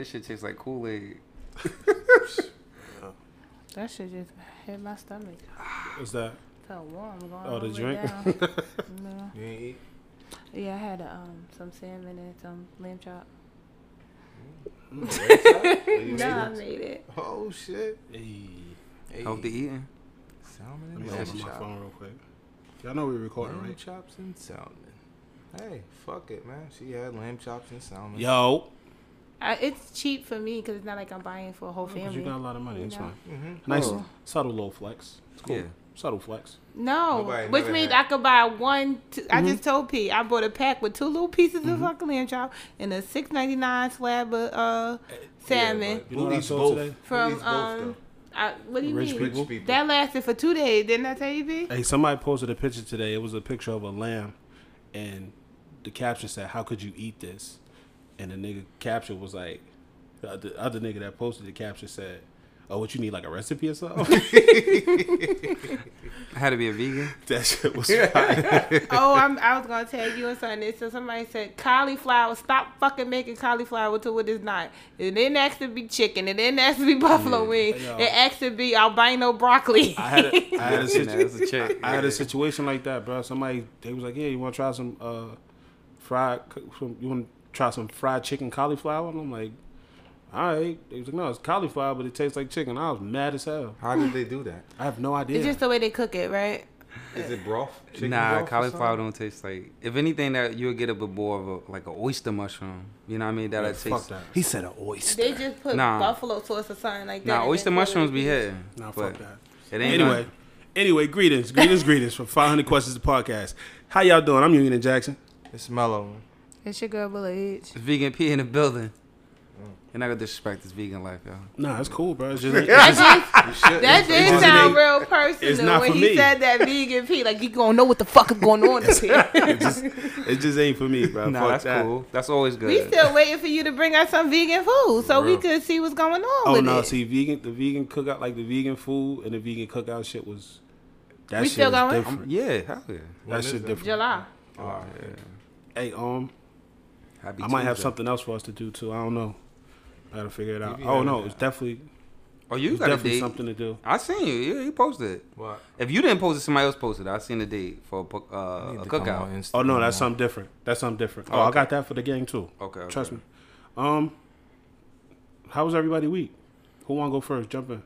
This shit tastes like Kool Aid. That shit just hit my stomach. What's that? Felt warm going Oh, the drink? down. yeah. You ain't eat? yeah, I had um some salmon and some lamb chop. Oh, No, I made it? Oh shit. Hey, Hey. Healthy eating. Salmon let and me lamb open my chop. phone real quick. Y'all know we're recording, Lamb right? chops and salmon. Hey, fuck it, man. She had lamb chops and salmon. Yo, I, it's cheap for me because it's not like I'm buying for a whole because family. you got a lot of money. You It's know? fine. Mm-hmm. Nice, Oh. subtle little flex. It's cool. Yeah. Subtle flex. No, Nobody which means had- I could buy one. Two, I Mm-hmm. just told P I bought a pack with two little pieces of fucking lamb chop and a six ninety nine slab of uh, salmon You know what I eats both? from Who eats both, um. I, what do you Rich mean? people. Rich people. That lasted for two days, didn't I tell you, P? Hey, somebody posted a picture today. It was a picture of a lamb, and the caption said, "How could you eat this?" And the nigga caption was like, the other, other nigga that posted the caption said, "Oh, what you need like a recipe or something?" I had to be a vegan. that shit was fire. oh, I'm, I was gonna tell you and something. So somebody said cauliflower. Stop fucking making cauliflower to what it's not. It didn't ask to be chicken. It didn't ask to be buffalo wing. Yo. It asked to be albino broccoli. I had a, I had a Nah, situation. that's. I had a situation like that, bro. Somebody they was like, "Yeah, you want to try some uh, fried? Some, you want to try some fried chicken cauliflower?" And I'm like, "All right." They was like, "No, it's cauliflower, but it tastes like chicken." I was mad as hell. How did they do that? I have no idea. it's just the way they cook it, right? Is it broth? Chicken Nah, broth cauliflower don't taste like. If anything, that you'll get a bit more of a like a oyster mushroom. You know what I mean? That Yeah, taste. fuck that. He said an oyster. They just put Nah. buffalo sauce or something like that. Nah, oyster mushrooms be it- hitting. Nah, fuck that. It ain't Anyway, none- anyway, greetings, greetings, greetings from 500 Questions the podcast. How y'all doing? I'm Union Jackson. It's mellow. It's your girl Bella H. it's vegan P in the building. You're not gonna disrespect this vegan life, y'all. Nah, it's cool, bro. It's just, That it's, did, You should. that It's- did it's- sound it real it's personal when he me. said that vegan P. Like you gonna know what the fuck is going on up here. it just, it just ain't for me, bro. Nah, Fuck that's that. cool. That's always good. we still waiting for you to bring us some vegan food so we real. could see what's going on Oh with no, it. see, vegan, the vegan cookout, like the vegan food and the vegan cookout shit was. That We shit still going? different. Um, yeah, hell yeah. When that is shit that? different. July. Oh, yeah. Hey, um, Happy I might have something else for us to do too. I don't know. I gotta figure it out. Maybe Oh have no, it's definitely, Oh, you it's got a definitely date. something to do. I seen you. You, you posted it. What? If you didn't post it, somebody else posted it. I seen the date for a, po- I uh, a cookout. Oh no, that's something different. That's something different. Oh, Oh, I got that for the gang too. Okay, okay. Trust me. Um, how was everybody week? Who want to go first? Jump in.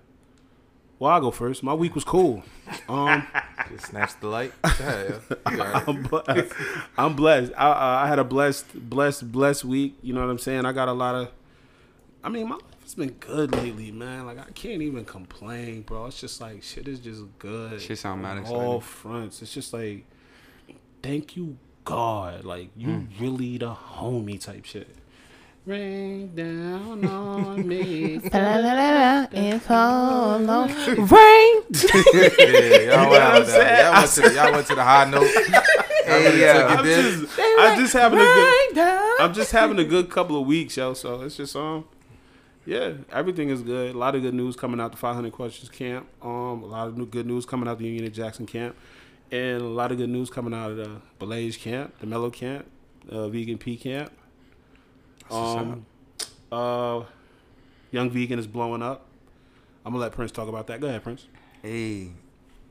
Well, I'll go first. My week was cool. Um, Just snatch the light. Yeah, yeah. You got it. I'm blessed. I'm blessed. I, uh, I had a blessed, blessed, blessed week. You know what I'm saying? I got a lot of. I mean, my life has been good lately, man. Like I can't even complain, bro. It's just like shit is just good. Shit sound mad on exciting. all fronts. It's just like, thank you, God. Like you Hmm. really the homie type shit. Rain down on me. And follow rain. Yeah, y'all went, out there. y'all, went to the, y'all went to the high note. Hey, yeah. I'm just, I'm just having a good. I'm just having a good couple of weeks, yo. So it's just um, yeah, everything is good. A lot of good news coming out the 500 questions camp. Um, a lot of new good news coming out the Union Jackson camp, and a lot of good news coming out of the Belage camp, the Mellow camp, uh, Vegan P camp. Um, uh, Young Vegan is blowing up. I'm gonna let Prince talk about that. Go ahead, Prince. Hey,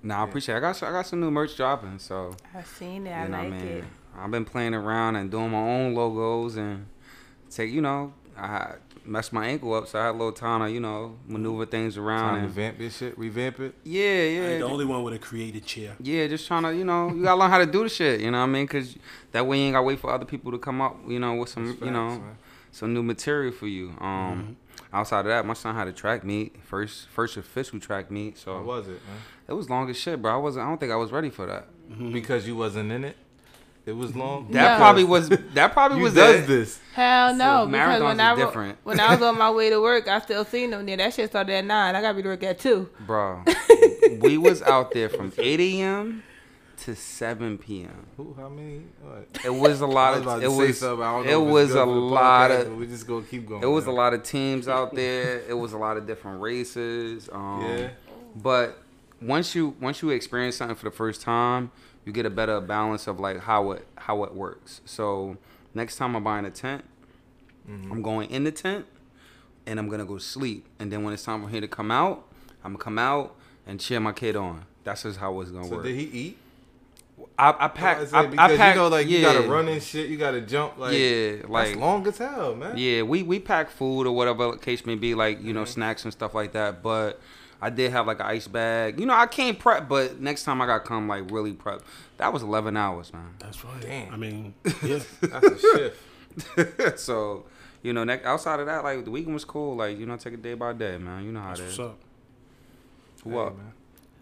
nah, I appreciate. It. I got some- I got some new merch dropping, so I've seen it. I you know, like what I mean, it. I've been playing around and doing my own logos and take, you know, I messed my ankle up, so I had a little time to, you know, maneuver things around. Time And, vamp this shit, revamp it. yeah, I yeah, ain't the only one with a created chair. yeah. Just trying to, you know, you gotta learn how to do the shit. You know what I mean? Because that way you ain't gotta wait for other people to come up, you know, with some, That's you know, man. Some new material for you. Um, outside of that, my son had a track meet, first first official track meet. So How was it, man? it was long as shit, bro. I wasn't. I don't think I was ready for that. Because you wasn't in it. It was long. That No. probably was. That probably You was does it. this. Hell no, So because when marathons I is different. when I was on my way to work, I still seen them there. That shit started at nine. I gotta be to work at two. bro. we was out there from 8 a.m. to 7 p.m. Who? How many? What? It was a lot was of. It was. something. I don't know It was a lot podcast, of. We just gonna keep going. It was a lot of teams out there. It was a lot of different races. Um, Yeah. But once you once you experience something for the first time, you get a better balance of like how it how it works. So next time I'm buying a tent, Mm-hmm. I'm going in the tent, and I'm gonna go sleep. And then when it's time for him to come out, I'm gonna come out and cheer my kid on. That's just how it's gonna So work. did he eat? I, I pack. Because I, I pack. you know, like yeah, you gotta run and shit. You gotta jump. Like yeah, like that's long as hell, man. Yeah, we we pack food or whatever the case may be, like you know Mm-hmm. snacks and stuff like that. But I did have like an ice bag. You know, I can't prep, but next time I got to come like really prep. That was eleven hours, man. That's right. Damn. I mean, yeah. That's a shift. so you know, next, outside of that, like the weekend was cool. Like you know, take it day by day, man. You know how That's it what's is. up. Who up? Man.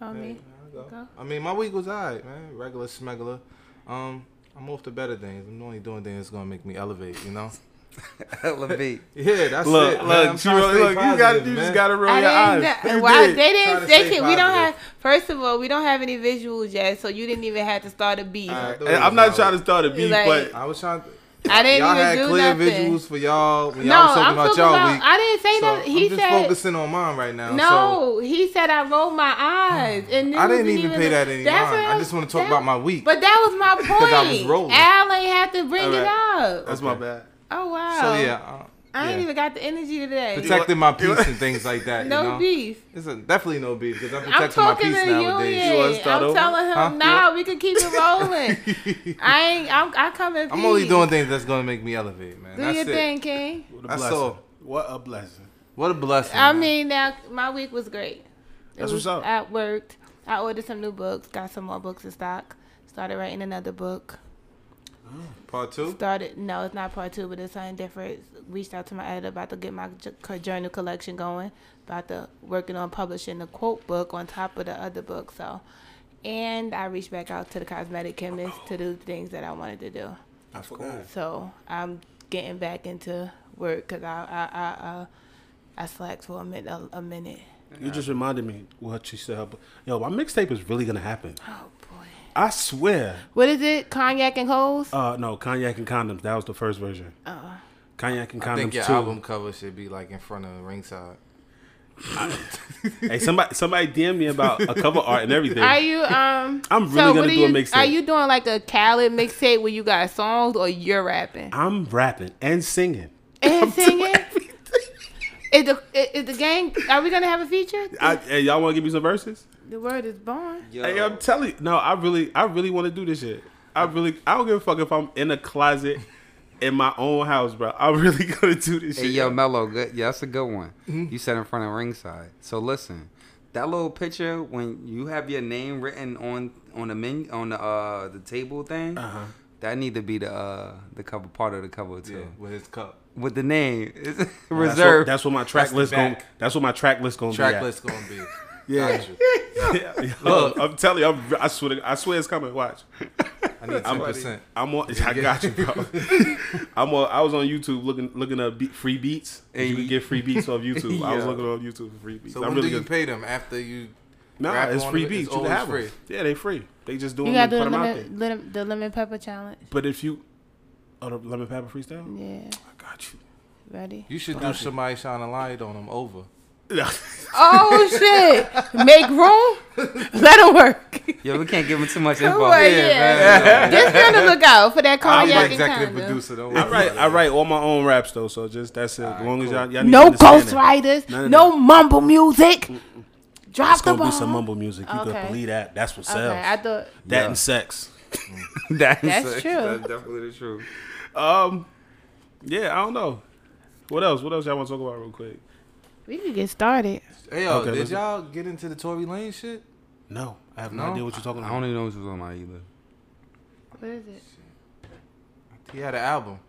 On Hey, me. man, I go. Go. I mean, my week was alright, man. Regular smuggler. Um, I'm off to better things. I'm only doing things that's gonna make me elevate. You know. Elevate. Yeah, that's Look, it. man. look, I'm you, trying to stay look, you got, positive, you just got to roll I your eyes. didn't. You Why did. they didn't? They can, we don't have. First of all, we don't have any visuals yet, so you didn't even have to start a beat. I thought Hey, it I'm not trying to start a beat, Like- but I was trying. To, I didn't y'all even had do clear nothing. visuals for y'all when No, y'all was talking I'm about talking y'all about. week. I didn't say so that. He I'm just said. focusing on mine right now. so No, he said I rolled my eyes, and I didn't wasn't even pay that any that's mind. what I just want to talk that- about my week. But that was my point. I was rolling. Al ain't have to bring All it up. that's my bad. Oh wow. So yeah, uh, I ain't even got the energy today. protecting my peace and things like that. no you know? beef. It's a, definitely no beef because I'm protecting I'm protecting my talking peace to you. nowadays. You wanna Yeah. start I'm over? telling him, Huh? nah, we can keep it rolling. I ain't. I'm, I come in peace. I'm only doing things that's gonna make me elevate, man. Do that's your it. thing, King. What a That's blessing. all. What a blessing. What a blessing. I man. mean, now my week was great. It That's was, what's up. I worked. I ordered some new books. Got some more books in stock. Started writing another book. Oh. part two. Started. No, it's not part two, but it's something different. Reached out to my editor about to get my journal collection going. About to working on publishing the quote book on top of the other book. So, and I reached back out to the cosmetic chemist to do the things that I wanted to do. That's cool. So I'm getting back into work because I I I, uh, I slacked for a minute. A, a minute. You just reminded me what you said. Yo, my mixtape is really gonna happen. Oh boy. I swear. What is it? Cognac and hoes? Uh, no, cognac and condoms. That was the first version. Uh, Cognac and I think condoms your too. album cover should be like in front of ringside. Hey, somebody, somebody DM me about a cover art and everything. are you um? I'm really so gonna what are do a mixtape. Are you doing like a Khaled mixtape where you got songs or you're rapping I'm rapping and singing. and singing? Is the is the gang? Are we gonna have a feature? I, hey, y'all want to give me some verses? The word is born. Hey, I'm telling you, no, I really, I really want to do this shit. I really, I don't give a fuck if I'm in a closet in my own house, bro. I'm really gonna do this Hey, shit. yo, Mello, good. Yeah, that's a good one. Mm-hmm. You said in front of ringside. So listen, that little picture when you have your name written on on the menu on the uh the table thing, Uh-huh. that need to be the uh the cover part of the cover too. Yeah, with his cup. With the name it's That's what, reserved. that's what my track That's list going. That's what my track list gonna Track be. at. list gonna be. Yeah. Got. Yeah, yo, I'm telling you, I'm, I swear, to, I swear it's coming. Watch. I need ten percent. I'm on. I got you, bro. I'm on. I was on YouTube looking looking up beat, free beats. Hey. You can get free beats off YouTube. I was looking on YouTube for free beats. So I'm when really do you good. pay them? After you? Nah, it's free beats. It's You can have free. them. Yeah, they free. They just do You them gotta do the them out there. lemon, lemon, the lemon pepper challenge. But if you, oh, the lemon pepper freestyle. Yeah, I got you. ready? You should do Got you. somebody shine a light on them over. Oh shit! Make room. Let him work. Yo, we can't give him too much Come info. on, yeah. Just gonna look out for that I'm cognac the and executive condom. producer. Don't I worry write I write all my own raps though, so just that's it. As Alright, long as y'all, y'all need to No understand that. ghostwriters. None of No mumble music. Drop It's the gonna ball. be some mumble music. You Okay. could believe that. That's what sells. Okay, I thought. that Yeah. and sex. That's, That's true. That's definitely the truth. Um, yeah, I don't know. What else? What else y'all want to talk about real quick? We can get started. Hey yo, Okay, did let's- y'all get into the Tory Lanez shit? No, I have no, No? idea what you're talking about. I about. don't even know what you're talking about either. What is it? He had an album.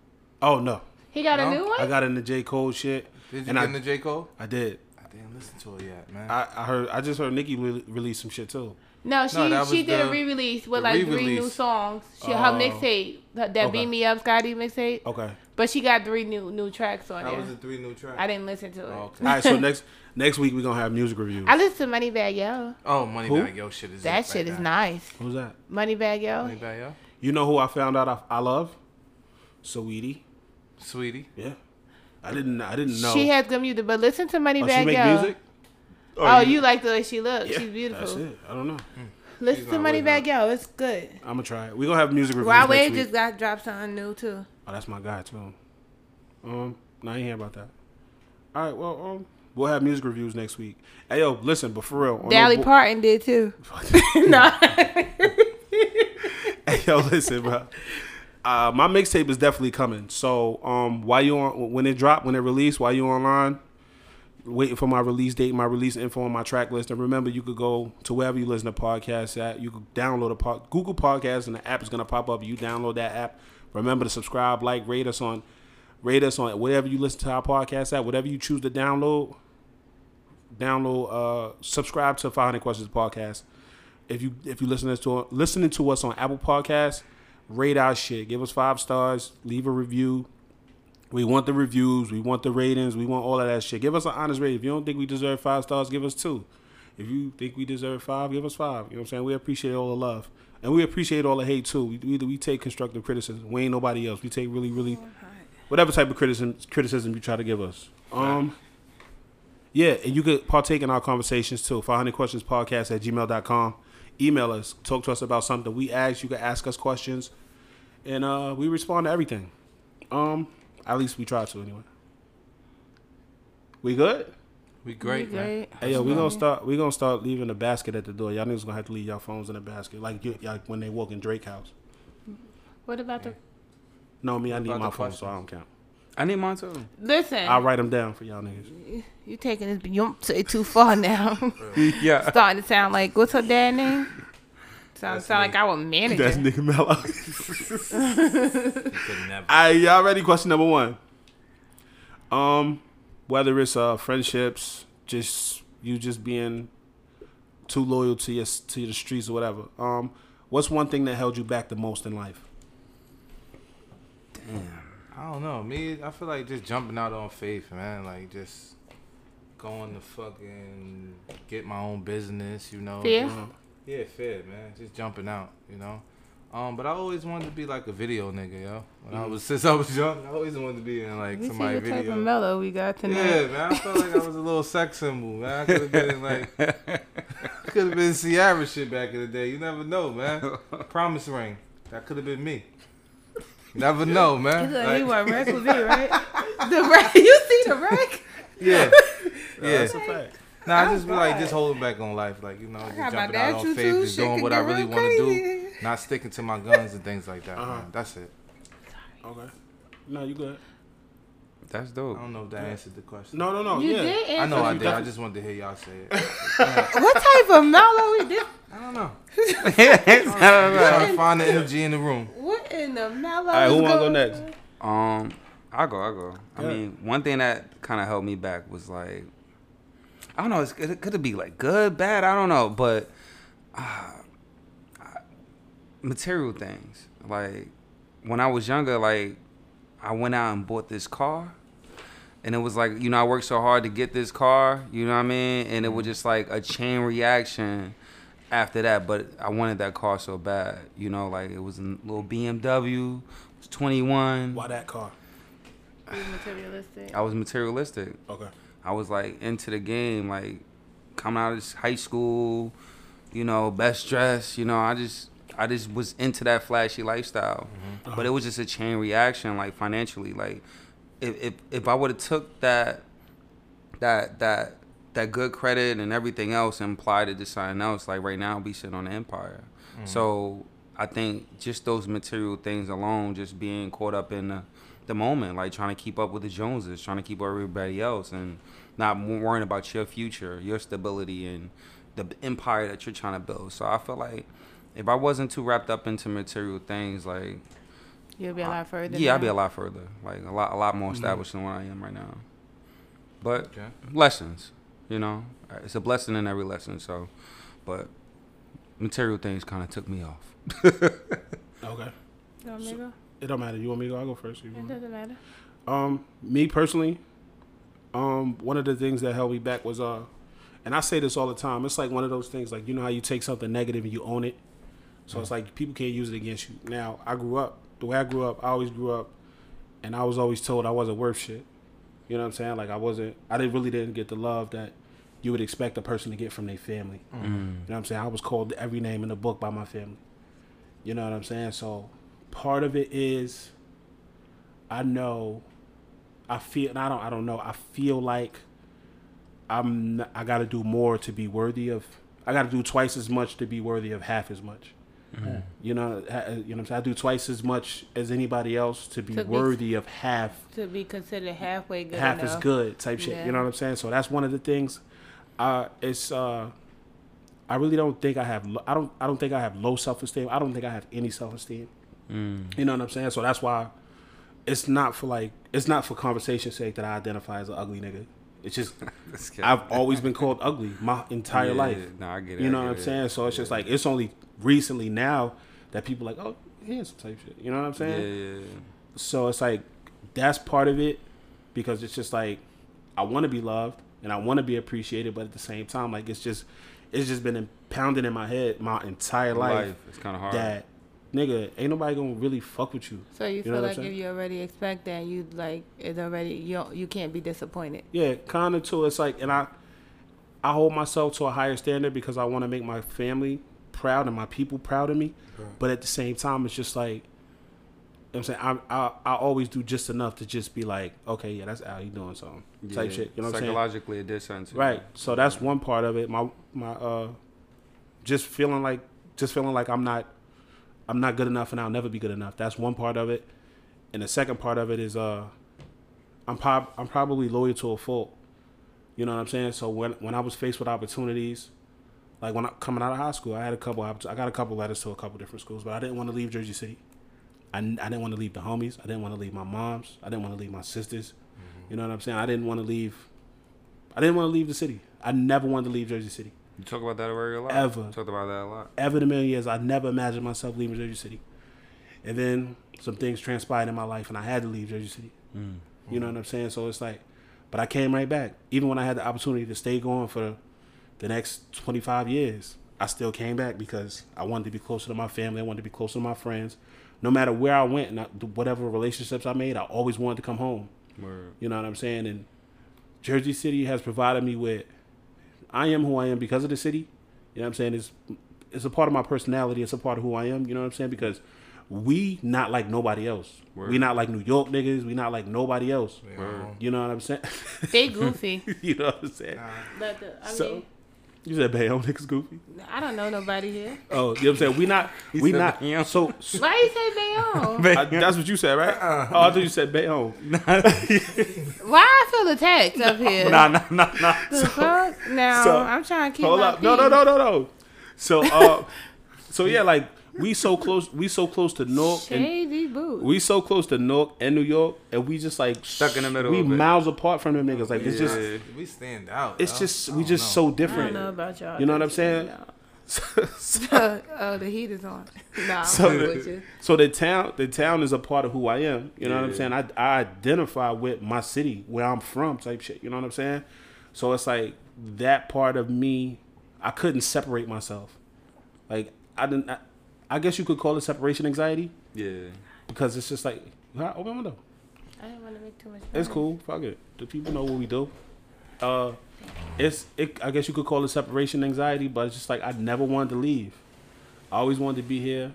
Oh no, He got No? a new one. I got into J Cole shit. Did you And get I- into J Cole? I did. I didn't listen to it yet, man. I, I heard. I just heard Nicki re- release some shit too. no, she No, she was did a re-release with the like three new songs. She Oh. her mixtape that, that Okay. Beam Me Up Scotty mixtape, Okay. but she got three new new tracks on that there. was the three new tracks. I didn't listen to it. Oh, All okay. right. So next next week we're gonna have music reviews. I listened to Moneybagg Yo. Oh, Money Who? Bag Yo shit is That it shit right is now. nice. Who's that? Moneybagg Yo. Money Bag Yo, You know who I found out I, I love? Saweetie. Saweetie. Yeah. I didn't. I didn't know. She has good music, but listen to oh, Moneybag she make Yo. music. Oh, you like the way she looks? Yeah, She's beautiful. That's it. I don't know. Listen She's to Money Bag Moneybagg Yo. It's good. I'm gonna try it. We're gonna have music reviews Rod next Wave week. just got dropped something new too. Oh, that's my guy too. Um, no, I ain't hear about that. All right. Well, um, we'll have music reviews next week. Hey, yo, listen, but for real, on Dolly no Parton did too. no. Hey, yo, listen, bro. Uh, my mixtape is definitely coming. So, um, you on when it drop, when it release, while you online, waiting for my release date, my release info on my track list. And remember, you could go to wherever you listen to podcasts at. You could download a Google Podcast, and the app is gonna pop up. You download that app. Remember to subscribe, like, rate us on, rate us on whatever you listen to our podcast at. Whatever you choose to download, download, uh, subscribe to 500 Questions Podcast. If you if you listen to listening to us on Apple Podcasts, rate our shit. Give us five stars. Leave a review. We want the reviews. We want the ratings. We want all of that shit. Give us an honest rating. If you don't think we deserve five stars, give us two. If you think we deserve five, give us five. You know what I'm saying? We appreciate all the love. And we appreciate all the hate too. We, we, we take constructive criticism. We ain't nobody else. We take really, really whatever type of criticism criticism you try to give us. Um Yeah, and you could partake in our conversations too. 500 questions podcast at gmail.com. Email us. Talk to us about something we ask. You can ask us questions. And uh we respond to everything. Um, at least we try to anyway. We good? We great, man. Great. Hey yo, we gonna start. We gonna start leaving the basket at the door. Y'all niggas gonna have to leave y'all phones in the basket, like you, like when they walk in Drake house. What about the No, me, I need my the phone, so I don't count. I need mine too. listen? I'll write them down for y'all niggas. you taking this you say too far now. Yeah. Starting to sound like what's her dad name? Sound, That's sound me. like our manager. That's Nigga Mello. Could never. All right, y'all ready? Question number one. Um, whether it's uh friendships, just you just being too loyal to your to the streets or whatever. Um, what's one thing that held you back the most in life? Damn. I don't know. Me, I feel like just jumping out on faith, man. Like just going to fucking get my own business, you know. Fear? Yeah, fair, man. Just jumping out, you know. Um, but I always wanted to be like a video nigga, yo. When I was since I was young, I always wanted to be in like see somebody what type of mellow we got tonight. Yeah, man. I felt like I was a little sex symbol, man. I could have been like, could have been Ciara shit back in the day. You never know, man. Promise ring. That could have been me. You never know, man. He look like Like, he want wreck with me, right? the wreck. You see the wreck? yeah, yeah. That's a fact. Nah, I just be like, just holding back on life, like you know, just jumping out on faith, too. just doing what I really want to do, not sticking to my guns and things like that. Uh-huh. Man. That's it. Okay. No, you good. That's dope. I don't know if that answered the question. No, no, no. You yeah. did answer. I know I you did. I just wanted to hear y'all say it. What type of mellow we did? I don't know. yeah. Trying to find the energy in the room. What in the mellow? All right, who is wanna go next? on? Um, I go, I go. I Yeah. mean, one thing that kind of held me back was like, I don't know. It's, it could it be like good, bad? I don't know, but uh, material things. Like when I was younger, like I went out and bought this car. And it was like, you know, I worked so hard to get this car, you know what I mean? And it was just like a chain reaction after that. But I wanted that car so bad, you know, like it was a little BMW, it was 21. Why that car? He's materialistic. I was materialistic. Okay. I was like into the game, like coming out of high school, you know, best dress. You know, I just I just was into that flashy lifestyle. Mm-hmm. But it was just a chain reaction, like financially. Like if if, if I would have took that that that that good credit and everything else implied applied it to something else, like right now I'd be sitting on the empire. Mm-hmm. So I think just those material things alone, just being caught up in the, the moment, like trying to keep up with the Joneses, trying to keep up with everybody else, and not worrying about your future, your stability, and the empire that you're trying to build. So I feel like if I wasn't too wrapped up into material things, like You'll be a lot further. yeah, I'd be a lot further, like a lot, a lot more mm-hmm. established than where I am right now. But Okay. lessons, you know, it's a blessing in every lesson. So, but material things kind of took me off. Okay. You want me to go? It don't matter. You want me to go? I'll go first. you It doesn't matter. Um, me personally, um, one of the things that held me back was uh, and I say this all the time. It's like one of those things, like you know how you take something negative and you own it. So it's like people can't use it against you. Now I grew up the way I grew up. I always grew up, and I was always told I wasn't worth shit. You know what I'm saying? Like I wasn't. I didn't really didn't get the love that you would expect a person to get from their family. Mm. You know what I'm saying? I was called every name in the book by my family. You know what I'm saying? So part of it is I know I feel. And I don't. I don't know. I feel like I'm. I got to do more to be worthy of. I got to do twice as much to be worthy of half as much. You know, ha- you know. I'm saying? I do twice as much as anybody else to be To be- worthy of half To be considered halfway good half enough. is good type shit. Yeah. You know what I'm saying? So that's one of the things. Uh, it's uh, I really don't think I have. lo- I don't. I don't think I have low self esteem. I don't think I have any self esteem. Mm. You know what I'm saying? So that's why it's not for like it's not for conversation's sake that I identify as an ugly nigga. It's just I've always been called ugly my entire Yeah, life. No, I get it. You know what I'm it. saying? So it's just like it's only recently now that people like oh handsome type shit. You know what I'm saying? yeah, yeah. So it's like that's part of it because it's just like I want to be loved and I want to be appreciated, but at the same time, like it's just it's just been pounding in my head my entire life, It's kind of hard. that nigga ain't nobody gonna really fuck with you. So you You feel know what I'm like if you already expect that, you like it's already you you can't be disappointed. Yeah, kind of too. It's like, and I I hold myself to a higher standard because I want to make my family proud and my people proud of me. But at the same time, it's just like. you know what I'm saying I, I I always do just enough to just be like okay yeah that's Al you doing something type shit you know what I'm saying Psychologically, it did something. to. Right. So that's one part of it. My my uh just feeling like just feeling like I'm not I'm not good enough and I'll never be good enough. That's one part of it. And the second part of it is uh I'm prob- I'm probably loyal to a fault. You know what I'm saying? So when when I was faced with opportunities like when I coming out of high school, I had a couple I got a couple letters to a couple different schools, but I didn't want to leave Jersey City. I, I didn't want to leave the homies. I didn't want to leave my moms. I didn't want to leave my sisters. You know what I'm saying? I didn't want to leave I didn't want to leave the city. I never wanted to leave Jersey City. You talk about that a lot. Ever. You talked about that a lot. Ever in a million years, I never imagined myself leaving Jersey City. And then some things transpired in my life, and I had to leave Jersey City. Mm. You know what I'm saying? So it's like, but I came right back. Even when I had the opportunity to stay going for the next 25 years, I still came back because I wanted to be closer to my family. I wanted to be closer to my friends. No matter where I went and I, whatever relationships I made, I always wanted to come home. Word. You know what I'm saying? And Jersey City has provided me with I am who I am because of the city. You know what I'm saying? It's it's a part of my personality, it's a part of who I am, you know what I'm saying? Because we not like nobody else. Word. We not like New York niggas, we not like nobody else. Word. You know what I'm saying? They goofy. you know what I'm saying? but the, I So- mean, You said Bayonne niggas goofy? I don't know nobody here. Oh, you know what I'm saying? We not He we said not Bayonne. so Why you say Bayonne? I, that's what you said, right? Oh, I thought you said Bayonne. Why I feel attacked up here? Nah, nah, nah, nah. The fuck? Now so- I'm trying to keep Hold my up. No, no, no, no, no. So uh so yeah, like we so close we so close to Newark and Shady boots. we so close to Newark and New York and we just like Stuck in the middle We miles apart from them niggas. Like it's just we stand out. it's yo. just we just know. so I don't different. know about y'all. You know what I'm saying? No. oh, the heat is on. Nah, So I'm the- with you. So the town, the town is a part of who I am. You know what I'm saying? I, I identify with my city, where I'm from, type shit. You know what I'm saying? So it's like that part of me, I couldn't separate myself. Like I didn't. I, I guess you could call it separation anxiety Yeah. because it's just like, open window. I didn't want to make too much. It's cool. Fuck it. The people know what we do. Uh, it's it. I guess you could call it separation anxiety, but it's just like I never wanted to leave. I always wanted to be here.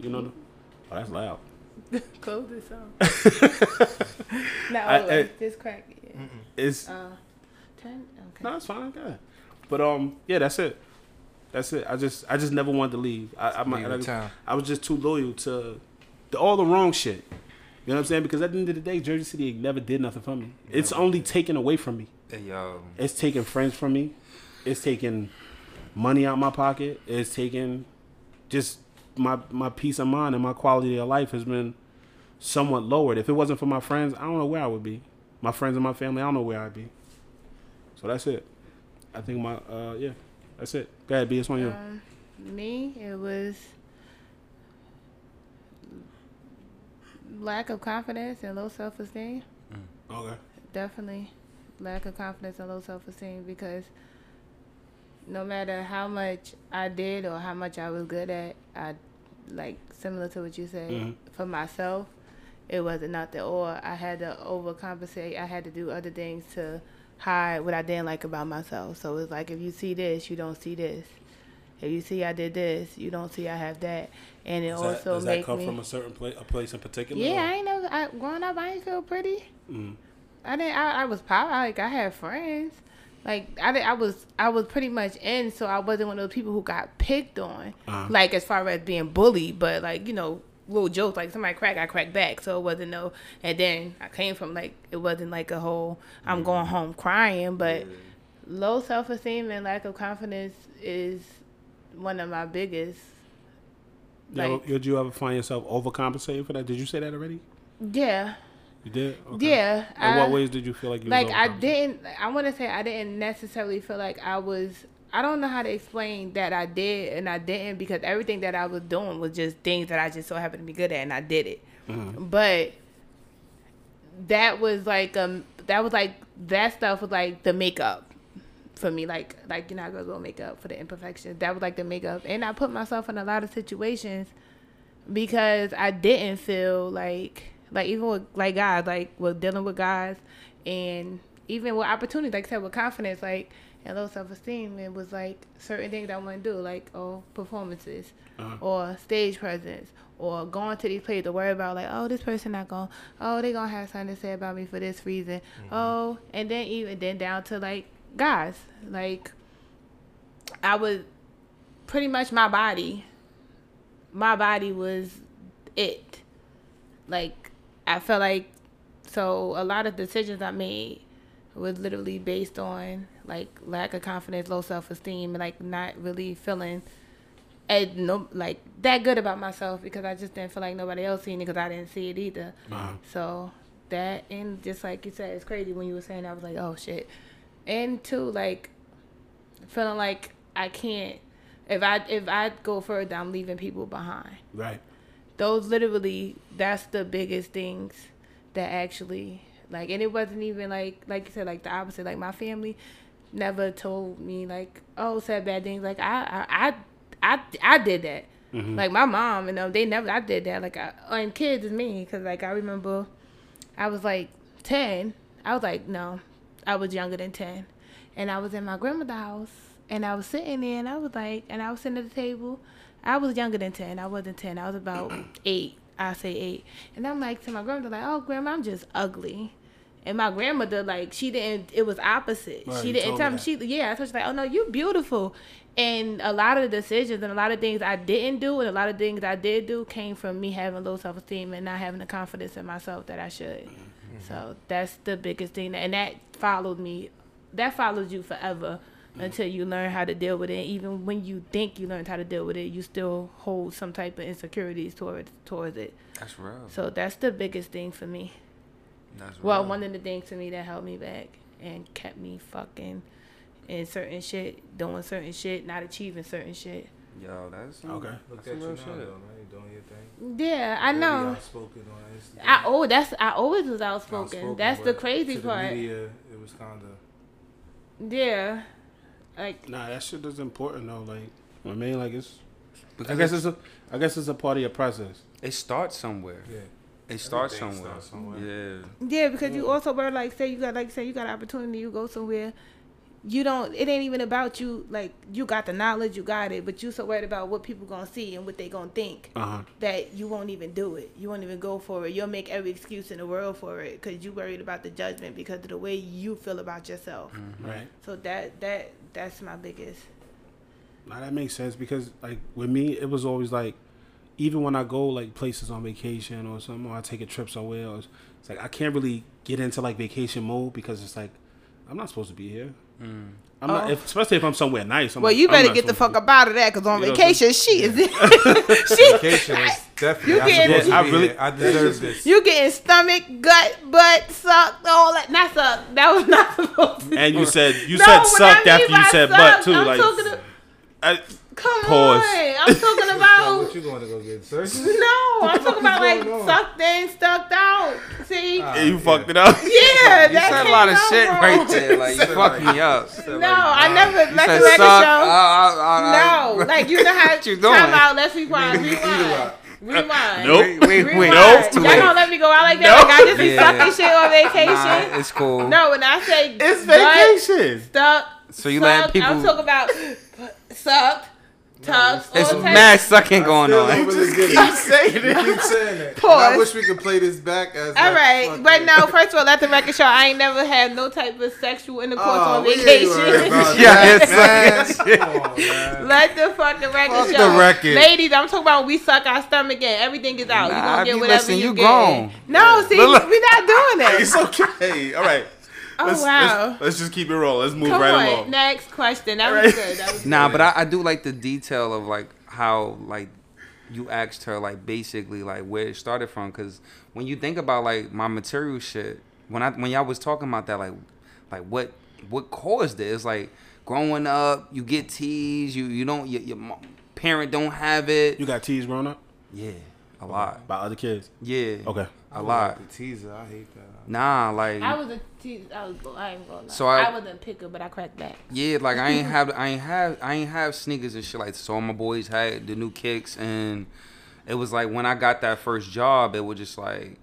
You know. Oh, that's loud. Close this on. no, I- always. I- Just crack it. It's Uh, ten. Okay. no, it's fine. Go ahead. But um, yeah, that's it. That's it. I just I just never wanted to leave. I I, I. I was just too loyal to all the wrong shit. You know what I'm saying? Because at the end of the day, Jersey City never did nothing for me. It's only taken away from me. Hey, yo. It's taking friends from me. It's taking money out my pocket. It's taking just my my peace of mind and my quality of life has been somewhat lowered. If it wasn't for my friends, I don't know where I would be. My friends and my family, I don't know where I'd be. So that's it. I think my uh yeah, that's it. Go ahead, B. It's on you. Um, me, it was lack of confidence and low self esteem. Okay. Definitely lack of confidence and low self esteem because no matter how much I did or how much I was good at, I like similar to what you said Mhm. for myself, it wasn't nothing. Or I had to overcompensate. I had to do other things to hide what I didn't like about myself. So it's like if you see this, you don't see this. If you see I did this, you don't see I have that, and it also make that come me. From a certain place, a place in particular? Yeah, I ain't know. I, growing up, I ain't feel pretty. Mm. I didn't. I, I was power. Like I had friends. Like I did, I was I was pretty much in, so I wasn't one of those people who got picked on. Uh-huh. Like as far as being bullied, but like you know little jokes like somebody crack I crack back, so it wasn't no. And then I came from like it wasn't like a whole I'm mm. going home crying, but low self esteem and lack of confidence is one of my biggest. Like- did you ever find yourself overcompensating for that? Did you say that already? Yeah, You did. Okay. yeah. In I- what ways did you feel like you? like I didn't I want to say I didn't necessarily feel like I was I don't know how to explain that I did and I didn't because everything that I was doing was just things that I just so happened to be good at and I did it. But that was like um that was like that stuff was like the makeup for me like like you know I go go makeup for the imperfections. That was like the makeup and I put myself in a lot of situations because I didn't feel like like even with like guys like with dealing with guys and even with opportunities like I said with confidence like and low self esteem it was like certain things I want to do like oh performances Uh-huh. or stage presence or going to these places to worry about like oh this person not going oh they gonna have something to say about me for this reason oh and then even then down to like guys like I was pretty much my body my body was it. Like I felt like so a lot of decisions I made was literally based on like lack of confidence, low self esteem, like not really feeling as no like that good about myself because I just didn't feel like nobody else seen it because I didn't see it either. Uh-huh. So that and just like you said, it's crazy when you were saying I was like, oh shit. And two, like feeling like I can't if I if I go further, I'm leaving people behind. Right. Those literally that's the biggest things that actually like and it wasn't even like like you said like the opposite like my family never told me like oh said bad things. Like I I I I, I did that. Mm-hmm. Like my mom and them they never I did that. Like I, and kids is me because like I remember I was like 10 I was like no I was younger than 10 and I was in my grandmother's house and I was sitting there and I was like and I was sitting at the table. I was younger than 10 I wasn't 10 I was about 8 I say 8 and I'm like to my grandmother like oh grandma I'm just ugly and my grandmother like she didn't it was opposite Right, she didn't tell me she yeah so she's like oh no you beautiful and a lot of the decisions and a lot of things I didn't do and a lot of things I did do came from me having low self esteem and not having the confidence in myself that I should. Mm-hmm. So that's the biggest thing, and that followed me. That follows you forever mm. until you learn how to deal with it. Even when you think you learned how to deal with it, you still hold some type of insecurities towards towards it. That's real. So that's the biggest thing for me. That's Well, real. one of the things for me that held me back and kept me fucking in certain shit, doing certain shit, not achieving certain shit. Yo, that's Okay. Look That's at you some now, real though, shit. man. You doing your thing. Yeah, I Very know. Outspoken on Instagram. I oh, that's I always was outspoken. Outspoken, that's the crazy to the part. media, it was kind of. Yeah, like Nah, that shit is important though. Like, I mean, like it's. because I guess it's a. I guess it's a part of your process. it starts somewhere. Yeah. It starts somewhere. starts somewhere. Yeah. yeah, because you also were like say you got like say you got an opportunity, you go somewhere. You don't. It ain't even about you. Like you got the knowledge, you got it, but you so worried about what people gonna see and what they gonna think Uh huh. that you won't even do it. You won't even go for it. You'll make every excuse in the world for it because you worried about the judgment because of the way you feel about yourself. Right. So that that that's my biggest. Now that makes sense because like with me, it was always like, even when I go like places on vacation or something, or I take a trip somewhere, or it's, it's like I can't really get into like vacation mode because it's like I'm not supposed to be here. Mm. I'm not, Oh. if, especially if I'm somewhere nice. I'm Well, like, you I'm better get the fuck to up out of that because on You know vacation, she is she Vacation was definitely. You I'm getting- supposed to I really- here. I deserve this. You getting stomach, gut, butt sucked, all that. Not sucked. That was not supposed to. be. And you said you No, said sucked I mean after you said sucked, butt too. I'm like, talking to- I, Come Pause. on. I'm talking So about. what you going to go get surgery? no, I'm talking about like on? sucked in, stuck out. See? Ah, you yeah. fucked it up. yeah, You that said a lot of shit wrong. right there. Like you fucked me up. No, I never. You Let's said the record suck. show. I- I- I- no, like you know how. What you doing? Time out. Let's rewind. Rewind. Rewind. Nope. Wait, wait, wait. Rewind. No, Y'all late. gonna let me go out like that? Like I just be Yeah. sucking shit on vacation? Nah, it's cool. No, when I say It's vacation. stuck. So you let people- I'm talking about sucked, Tough. It's mad sucking going on. over the beginning. Keep saying You it. keep saying that. Pause. And I wish we could play this back as. All like, right, fucking- but no. First of all, let the record show I ain't never had no type of sexual intercourse Oh, on we ain't worried vacation. Yeah, it's man. On. Let the fucking record Fuck the show. record. Ladies, I'm talking about we suck our stomach in. Everything is out. Nah, you gonna get whatever listen, you, you get. grown. No, see, Look, look. we not doing that. It's okay. All right. Oh, let's, wow. Let's, let's just keep it rolling. Let's move Come right on, along. next question. That Right. was good. That was Nah, good. but I, I do like the detail of like how like you asked her like basically like where it started from because when you think about like my material shit when I when y'all was talking about that like like what what caused it it's like growing up you get teased you you don't your, your parent don't have it You got teased growing up yeah a lot by other kids. yeah Okay. a lot The teaser, I hate that. nah like I was a te- I was I ain't gonna lie. So I- I, wasn't a picker, but I cracked back. Yeah, like I ain't have I ain't have I ain't have sneakers and shit like so all my boys had the new kicks and it was like when I got that first job it was just like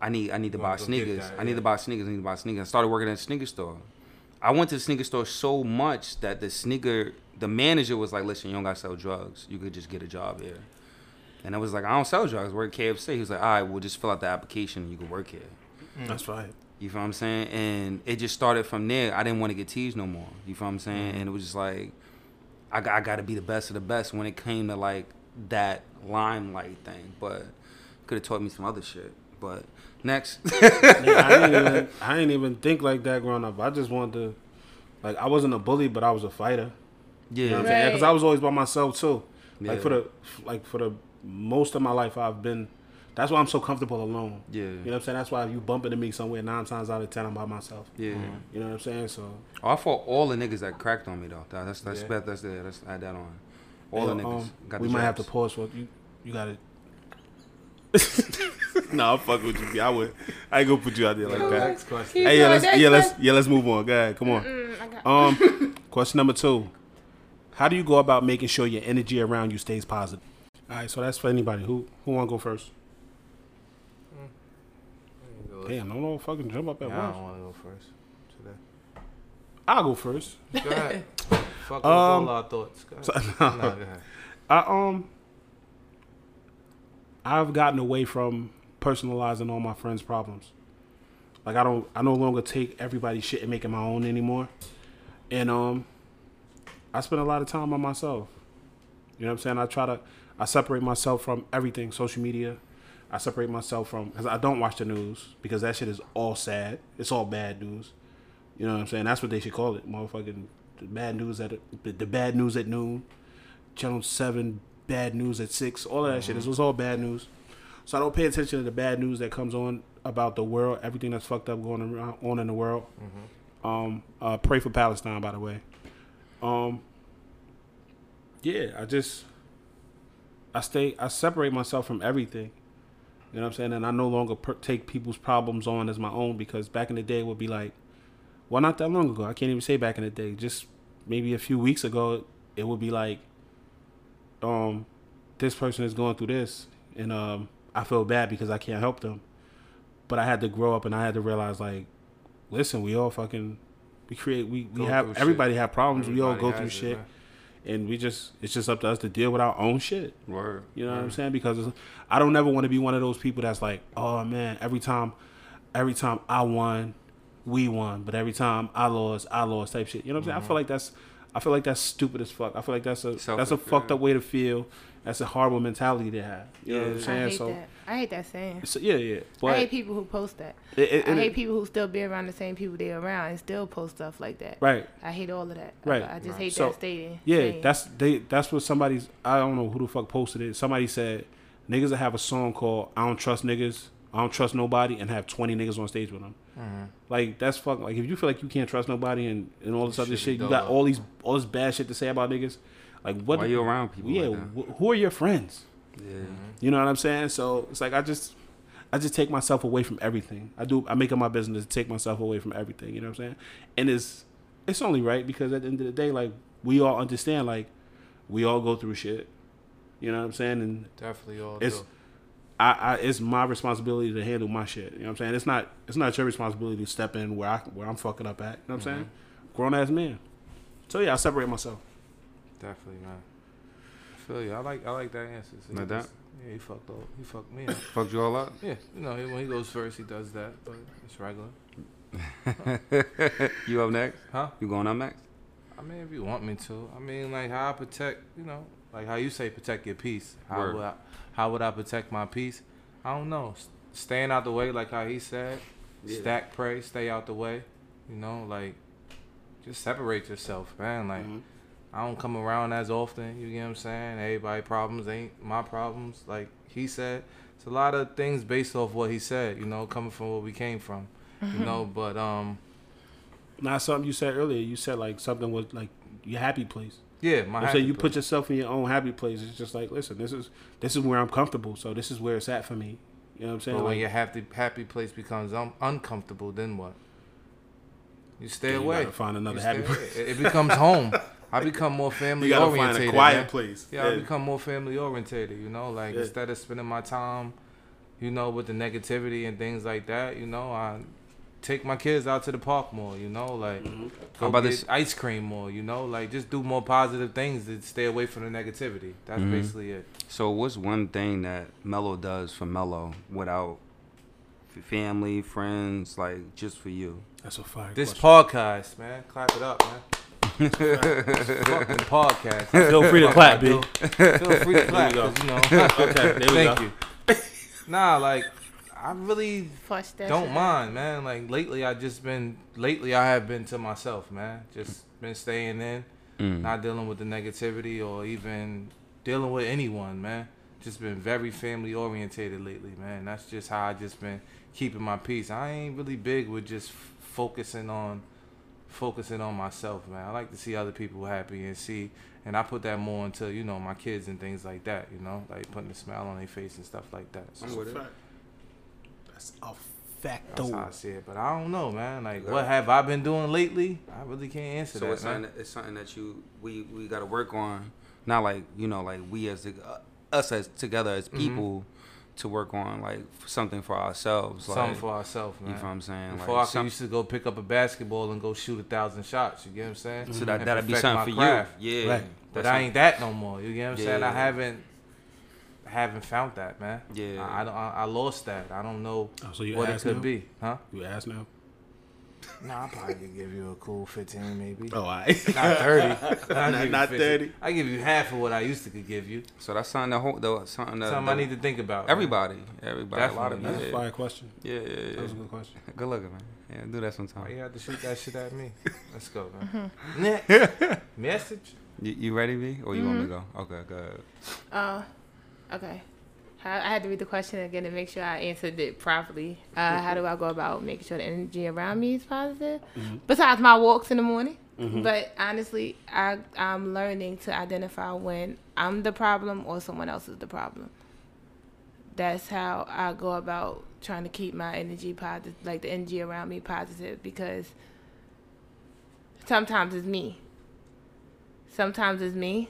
I need I need to buy wanna go get sneakers. that, I need to buy sneakers, I need to buy sneakers. I started working at a sneaker store. I went to the sneaker store so much that the sneaker the manager was like, Listen, you don't gotta sell drugs. You could just get a job here. And I was like, I don't sell drugs, I work at KFC. He was like, All right, we'll just fill out the application and you can work here. Mm. That's right. You feel what I'm saying? And it just started from there. I didn't want to get teased no more. You feel what I'm saying? Mm-hmm. And it was just like, I, got- I got to be the best of the best when it came to like that limelight thing. But could have taught me some other shit. But next, Nigga, I didn't even I didn't even think like that growing up. I just wanted to like I wasn't a bully, but I was a fighter. You know what I'm yeah, saying? Right. Because I was always by myself too. Like Yeah. for the like for the most of my life, I've been. That's why I'm so comfortable alone. yeah, You know what I'm saying? That's why if you bump into me somewhere, nine times out of ten, I'm by myself. yeah. You know what I'm saying? So Oh, I fought all the niggas that cracked on me though. That- That's that's Yeah. that's that's there. That's I had that on. All yeah, the niggas um, got we the might have to pause for you. You got it. no, I'm fucking with you. I would. I ain't gonna put you out there like that. Next question. Hey, yeah, going, let's yeah, let's yeah, let's move on. Go ahead, come on. I got- Um, question number two: How do you go about making sure your energy around you stays positive? All right, so that's for anybody. Who who want to go first? Damn, no, no, fucking jump up at Yeah, I don't want to go first today. I'll go first. Go ahead. Fuck Um, all our thoughts. Go ahead. So, no, go ahead. I um, I've gotten away from personalizing all my friends' problems. Like I don't, I no longer take everybody's shit and make it my own anymore. And um, I spend a lot of time on myself. You know what I'm saying? I try to, I separate myself from everything, social media. I separate myself from because I don't watch the news because that shit is all sad. It's all bad news. You know what I'm saying? That's what they should call it, motherfucking the bad news at the, bad news at noon. Channel Seven bad news at six. All of that shit. This was all bad news. So I don't pay attention to the bad news that comes on about the world, everything that's fucked up going around, on in the world. Um, uh, pray for Palestine, by the way. Um, yeah, I just I stay, I separate myself from everything. You know what I'm saying? And I no longer per- take people's problems on as my own because back in the day it would be like, well, not that long ago. I can't even say back in the day. Just maybe a few weeks ago, it would be like, um, this person is going through this, and um, I feel bad because I can't help them. But I had to grow up and I had to realize, like, listen, we all fucking, we create, we, we Go have, everybody have problems. we all go through it, shit, man. And we just, it's just up to us to deal with our own shit. Word. You know what I'm saying? Because it's- I don't ever want to be one of those people that's like, oh man, every time, every time I won, we won, but every time I lost, I lost type shit. You know what I'm saying? I feel mm-hmm. like that's, I feel like that's stupid as fuck. I feel like that's a that's a fucked yeah. up way to feel. That's a horrible mentality to have. You know what I'm Yeah. I saying? hate So, that. I hate that saying. so yeah, yeah. I hate people who post that. it, it, I it- hate people who still be around the same people they're around and still post stuff like that. right. I hate all of that. Right. I, I just Right. hate So, that stating. Yeah, saying. that's they. That's what somebody's. I don't know who the fuck posted it. Somebody said niggas that have a song called "I Don't Trust Niggas," "I Don't Trust Nobody," and have twenty niggas on stage with them. Mm-hmm. Like that's fuck. Like if you feel like you can't trust nobody and, and all this other Shit shit, you got all these all this bad shit to say about niggas. Like what? Why you around people? yeah, like that? wh- who are your friends? yeah. You know what I'm saying? So it's like I just I just take myself away from everything. I do I make it my business to take myself away from everything, you know what I'm saying? And it's it's only right because at the end of the day, like we all understand like we all go through shit. You know what I'm saying? And Definitely all It's- do. I, I it's my responsibility to handle my shit. You know what I'm saying? It's not it's not your responsibility to step in where I where I'm fucking up at. You know what I'm mm-hmm. saying? Grown ass man. So yeah, I separate myself. Definitely, man. feel you. I like I like that answer. Like that? Yeah, he fucked up. He fucked me up. Fucked you all up. yeah, you know, when he goes first, he does that, but it's regular. you up next? Huh? You going up next? I mean, if you want me to. I mean, like how I protect, you know, like how you say protect your peace. How Word. would I, how would I protect my peace? I don't know. S- Staying out the way, like how he said. Stack, pray, stay out the way. You know, like just separate yourself, man. Like Mhm. I don't come around as often. You get what I'm saying? Everybody problems ain't my problems. Like he said, it's a lot of things based off what he said. You know, coming from where we came from. You know, but um, Not something you said earlier. You said like something was like your happy place. yeah, my. You say you place. put yourself in your own happy place. It's just like, listen, this is this is where I'm comfortable. So this is where it's at for me. You know what I'm saying? But when Like, your happy happy place becomes un- uncomfortable, then what? You stay you away. gotta find another You happy place. away. It becomes home. I become more family You family gotta oriented. find a quiet man. place. Yeah, I become more family orientated. You know, like Yeah. instead of spending my time, you know, with the negativity and things like that, you know, I take my kids out to the park more. You know, like Mm-hmm. go about get this- ice cream more. You know, like just do more positive things to stay away from the negativity. That's Mhm. basically it. So what's one thing that Mello does for Mello without family, friends, like just for you? That's a fire. This question. podcast, man, clap it up, man. Fucking podcast. Feel free to clap, I B. do. Feel free to clap, There we go. 'cause, you know. Okay, there we Thank go. you. Nah, like I really Flush that don't mind, man. Like lately, I just been lately I have been to myself, man. Just been staying in, Mm. not dealing with the negativity or even dealing with anyone, man. Just been very family orientated lately, man. That's just how I just been keeping my peace. I ain't really big with just f- focusing on focusing on myself, man. I like to see other people happy and see, and I put that more into you know my kids and things like that. You know, like putting a smile on their face and stuff like that. So I'm with it. That's a fact. that's how I see it. But I don't know, man. Like, what have I been doing lately? I really can't answer So that, it's man. something, that, it's something that you we we got to work on. Not like you know, like we as the, uh, us as together as Mhm. people to work on like something for ourselves. Like, Something for ourselves, man. you know what I'm saying? Before like, I could used to go pick up a basketball and go shoot a thousand shots. You get what I'm saying? so that And that'd be something my for craft. you. Yeah, Right. But That's I ain't that no more. You get what I'm saying? I haven't, haven't found that, man. Yeah. I, I don't. I, I lost that. I don't know Oh, so you what it could now? be, huh? You asked now? Nah, I probably could give you a cool fifteen, maybe. Oh, I. Not thirty. I'll Not- give you not 30. I give you half of what I used to could give you. So that's something the whole though, something that, Something that I need to think about. man. everybody, everybody, a lot of Definitely. That's a yeah, fire question. yeah, yeah, yeah. That was a good question. Good looking, man. Yeah, do that Why sometime. you had to shoot that shit at me? Let's go, man. Mm-hmm. Next message. You, you ready, B? Or you want me to Mm-hmm. go? Okay, good. Uh, okay. I had to read the question again to make sure I answered it properly. Uh, mm-hmm. how do I go about making sure the energy around me is positive? Mm-hmm. Besides my walks in the morning. Mm-hmm. But honestly, I, I'm learning to identify when I'm the problem or someone else is the problem. That's how I go about trying to keep my energy positive, like the energy around me positive, because sometimes it's me. Sometimes it's me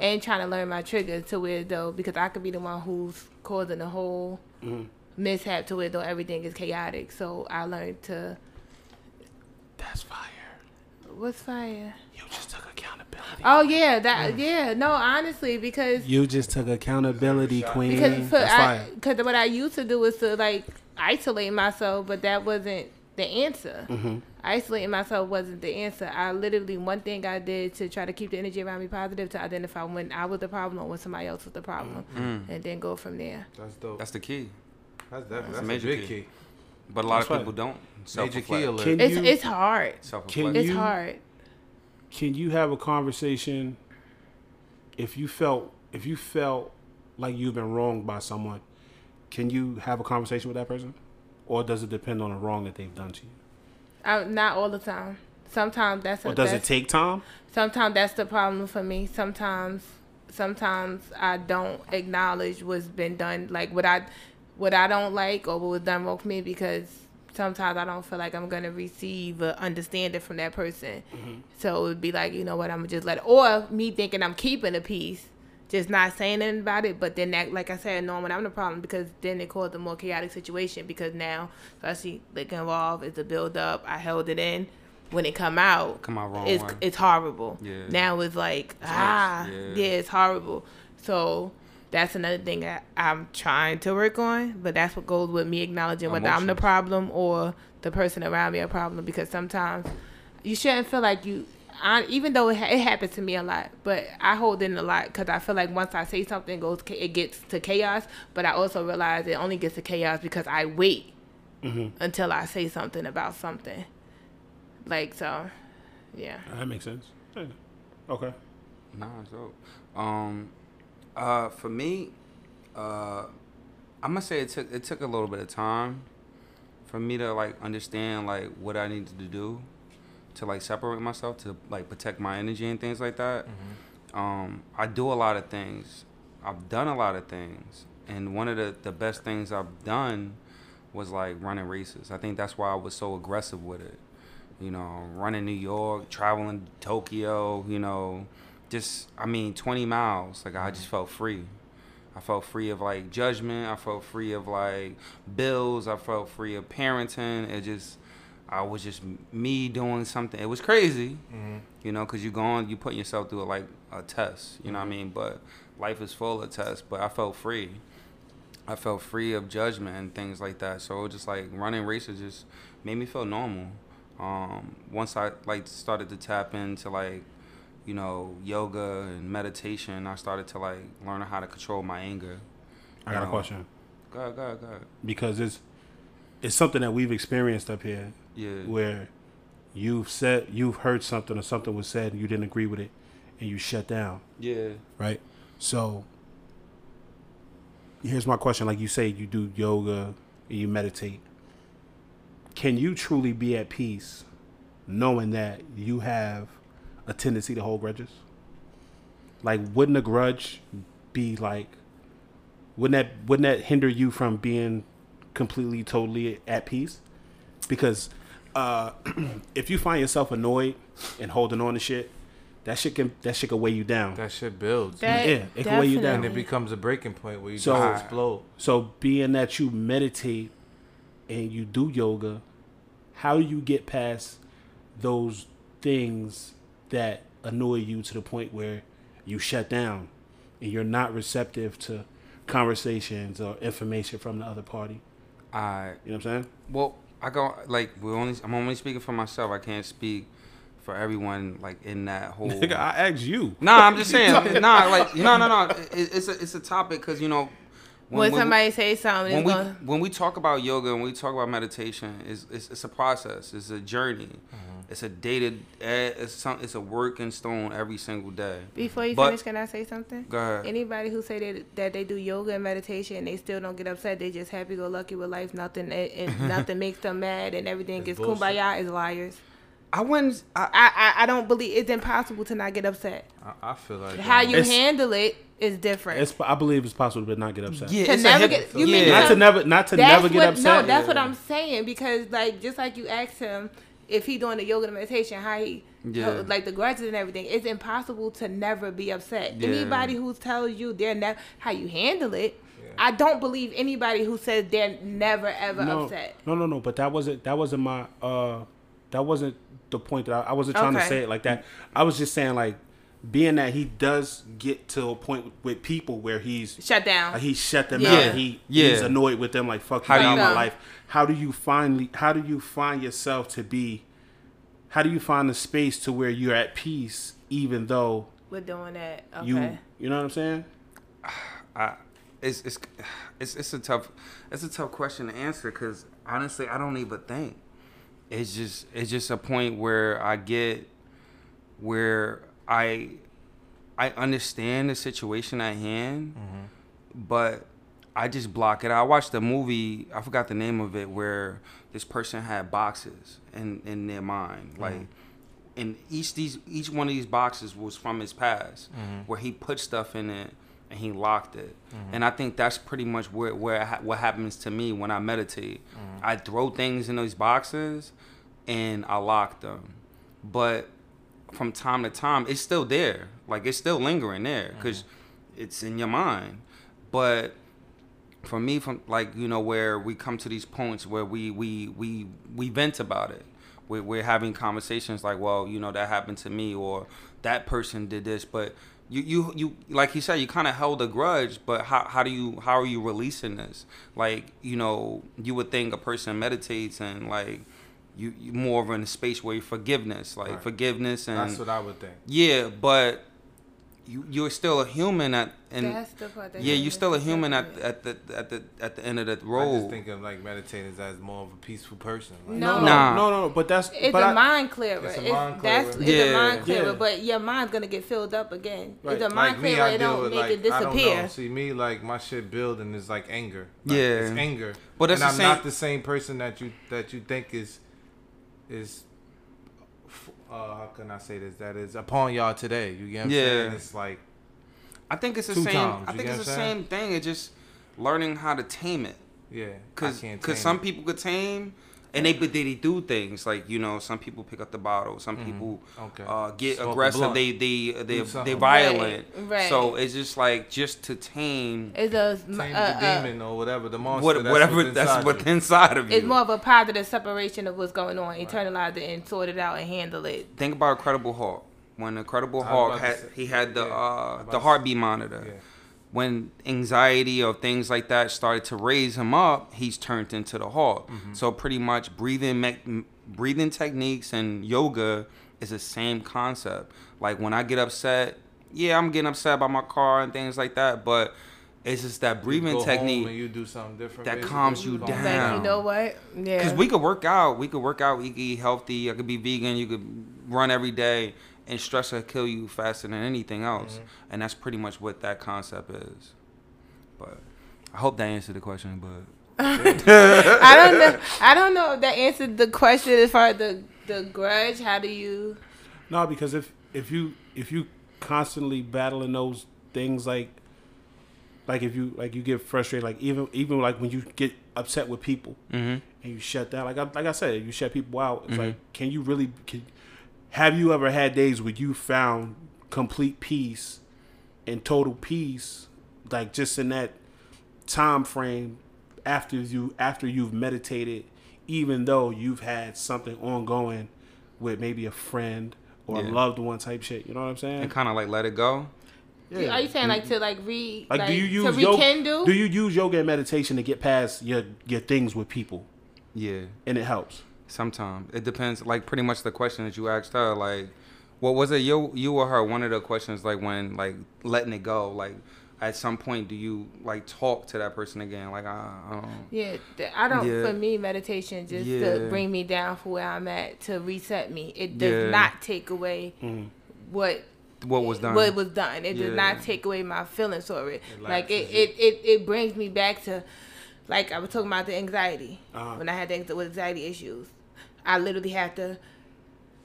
and trying to learn my triggers to where though because I could be the one who's causing the whole Mhm. mishap to where though everything is chaotic. So I learned to That's fire. what's fire? You just took accountability. Oh yeah, that yeah. No, honestly, because You just took accountability, queen. because for, That's I, fire. cause what I used to do was to like isolate myself, but that wasn't the answer. Mm-hmm. Isolating myself wasn't the answer. I literally one thing I did to try to keep the energy around me positive to identify when I was the problem or when somebody else was the problem, Mm. and then go from there. That's dope. That's the key. That's definitely That's that's, a major a big key. key. But a lot That's of right. people don't. Major key Self-reflect. alert. It's you it's hard. Self-reflect. Can It's you- hard. can you have a conversation if you felt if you felt like you've been wronged by someone can you have a conversation with that person or does it depend on the wrong that they've done to you I, not all the time. Sometimes that's a, or does it take time sometimes that's the problem for me. Sometimes sometimes I don't acknowledge what's been done, like what I what I don't like or what was done wrong for me because sometimes I don't feel like I'm gonna receive or understand it from that person. Mm-hmm. So it would be like, you know what, I'm gonna just let it or me thinking I'm keeping a piece. Just not saying anything about it, but then that, like I said, knowing when I'm the problem because then it caused a more chaotic situation because now, especially like involved, it's a build up. I held it in. When it come out, Come out wrong it's way. it's horrible. Yeah. Now it's like ah yeah. yeah. it's horrible. So that's another thing that I'm trying to work on. But that's what goes with me acknowledging whether I'm the problem or the person around me a problem. Because sometimes you shouldn't feel like you. I, even though it, ha- it happens to me a lot, but I hold in a lot because I feel like once I say something, it goes cha- it gets to chaos. But I also realize it only gets to chaos because I wait until I say something about something. Like so, yeah. That makes sense. Yeah. Okay. Nah, so um uh for me, uh I'm gonna say it took it took a little bit of time for me to like understand like what I needed to do to like separate myself to like protect my energy and things like that. Um I do a lot of things. I've done a lot of things. And one of the, the best things I've done was like running races. I think that's why I was so aggressive with it. You know, running New York, traveling to Tokyo, you know, just I mean 20 miles. Like I just felt free. I felt free of like judgment. I felt free of like bills. I felt free of parenting. It just I was just me doing something. It was crazy, you know, because you're going, you putting yourself through a, like a test. You know what I mean? But life is full of tests. But I felt free. I felt free of judgment and things like that. So it was just like running races just made me feel normal. Um, once I like started to tap into like, you know, yoga and meditation, I started to like learn how to control my anger. I got a question Go ahead, go ahead, go ahead. because it's it's something that we've experienced up here Yeah. where you've said you've heard something or something was said and you didn't agree with it and you shut down. Yeah. right? So here's my question: like you say, you do yoga and you meditate. Can you truly be at peace knowing that you have a tendency to hold grudges? Like, wouldn't a grudge be like? Wouldn't that wouldn't that hinder you from being completely, totally at peace? Because uh, if you find yourself annoyed and holding on to shit, that shit can that shit can weigh you down. That shit builds. That Yeah, it can weigh you down. and it becomes a breaking point where you So- just explode. So, being that you meditate and you do yoga, how do you get past those things that annoy you to the point where you shut down and you're not receptive to conversations or information from the other party? I You know what I'm saying? well, I go like we're only. I'm only speaking for myself. I can't speak for everyone like in that whole. Nigga, I asked you. Nah, I'm just saying. nah, like no, no, no. It, it's a it's a topic because you know When, somebody say something, when we gonna, when we talk about yoga and we talk about meditation, it's it's, it's a process. It's a journey. Mm-hmm. It's a dated. Eh, it's some. It's a work in stone every single day. before you But- finish, can I say something? Go ahead. Anybody who say that that they do yoga and meditation and they still don't get upset, they just happy go lucky with life. Nothing eh, and, and nothing makes them mad and everything It's is bullshit. kumbaya is liars. I wouldn't. I, I, I I don't believe it's impossible to not get upset. I, I feel like How um, you It's- handle it is different. It's, I believe it's possible to not get upset. yeah, To never get- hip, you mean yeah. Not to never, not to that's never get what, upset. No, that's what I'm saying because like just like you asked him if he doing the yoga and meditation, how he Yeah. like the grudges and everything. It's impossible to never be upset. Yeah. Anybody who tells you they're never how you handle it. I don't believe anybody who says they're never ever no, upset. No, no, no. But that wasn't that wasn't my uh that wasn't the point that I, I wasn't trying to say it like that. I was just saying like being that he does get to a point with people where he's Shut down. like, he shut them Yeah. out. And he Yeah. he's annoyed with them like fuck you How do out you- my life. How do you finally how do you find yourself to be how do you find the space to where you're at peace even though We're doing that. Okay. you you know what I'm saying? I, it's it's it's it's a tough it's a tough question to answer because honestly I don't even think it's just it's just a point where I get where I I understand the situation at hand, mm-hmm. but I just block it. I watched a movie I forgot the name of it where this person had boxes in in their mind. Mm-hmm. Like and each these each one of these boxes was from his past mm-hmm. where he put stuff in it and he locked it. Mm-hmm. And i think that's pretty much where where ha- what happens to me when i meditate. Mm-hmm. I throw things in those boxes and i lock them. But from time to time it's still there. Like it's still lingering there because mm-hmm. it's in your mind. But for me from like you know where we come to these points where we we we we vent about it. We're, we're having conversations like well you know that happened to me or that person did this. But you you you like you said you kind of held a grudge but how, how do you how are you releasing this like you know you would think a person meditates and like you, you more of in a space where you forgiveness like Right. forgiveness and That's what I would think. yeah but you you're still a human at and That's the part that yeah you're still a human at at the at the at the end of the road. I just road think of like meditators as more of a peaceful person. Like, No. no, Nah. no, no, no. But that's It's but a I- mind clearer. It's It's a mind That's clearer. it's a Yeah. mind clearer, Yeah. but your mind's gonna get filled up again. Right. It's a mind Like me, clearer. I It don't with make like it I don't disappear. know. See me like my shit building is like anger. Like, Yeah. it's anger. But it's and I'm same- not the same person that you that you think is is. Uh, how can I say this? That is upon y'all today. You get what I'm Yeah. saying? It's like I think it's the same times, I think it's the I'm same thing it's just learning how to tame it yeah, Cause, I can't cause tame some people could tame, and they but they, they do things like you know some people pick up the bottle, some people Okay. uh, get Smoke aggressive, blunt. they they they they violent. Right, right. So it's just like just to tame It's a Tame uh, the uh, demon or whatever the monster. what, that's whatever within that's what's inside of you. it's more of a positive separation of what's going on. Internalize it and sort it out and handle it. Think about Incredible Hulk. When Incredible I was Hulk had he had the yeah, uh the to heartbeat monitor. Yeah. When anxiety or things like that started to raise him up, he's turned into the Hulk. Mm-hmm. So pretty much breathing me- breathing techniques and yoga is the same concept. Like when I get upset, yeah, I'm getting upset about my car and things like that, but it's just that You breathing go home technique. and you do something different. that basically. calms you Calm down. Like you know what? Yeah. Because we could work out, we could work out, we could eat healthy, I could be vegan, you could run every day, and stress will kill you faster than anything else. Mhm. And that's pretty much what that concept is. But I hope that answered the question. But I don't know. I don't know if that answered the question as far as the the grudge. How do you? No, because if if you if you constantly battling those things like like if you like you get frustrated like even even like when you get upset with people mm-hmm. and you shut down like I, like I said you shut people out it's Mhm. like can you really can, have you ever had days where you found complete peace and total peace like just in that time frame after you after you've meditated even though you've had something ongoing with maybe a friend or Yeah. a loved one type shit you know what i'm saying and kind of like let it go. Yeah. Are you saying like to like re like, do you use to yoga, do you use yoga and meditation to get past your your things with people Yeah, and it helps sometimes it depends. Like pretty much the question that you asked her, like, what was it? You you or her? One of the questions like when like letting it go, like. At some point, do you like talk to that person again? Like, I, I don't. Yeah, I don't. Yeah. For me, meditation just Yeah. to bring me down for where I'm at to reset me. It does Yeah. not take away Mm. what What was done? what was done. It does not take away my feelings for it. It like it, it, it, it brings me back to, like I was talking about the anxiety Uh-huh. when I had the with anxiety issues. I literally have to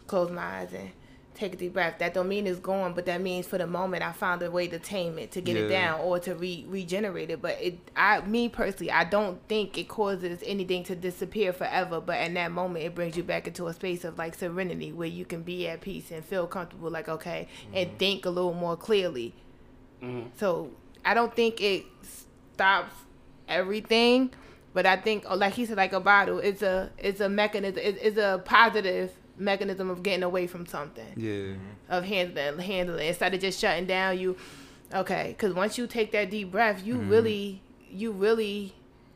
close my eyes and take a deep breath. That don't mean it's gone, but that means for the moment I found a way to tame it, to get it down, or to re- regenerate it. But it, I, me personally, I don't think it causes anything to disappear forever. But in that moment, it brings you back into a space of like serenity, where you can be at peace and feel comfortable, like okay, and mm-hmm. think a little more clearly. Mm-hmm. So I don't think it stops everything, but I think, oh, like he said, like a bottle, it's a it's a mechanism, it's, it's a positive mechanism of getting away from something, yeah. Mm-hmm. of handling uh, handling instead of just shutting down. You okay? Because once you take that deep breath, you mm-hmm. really you really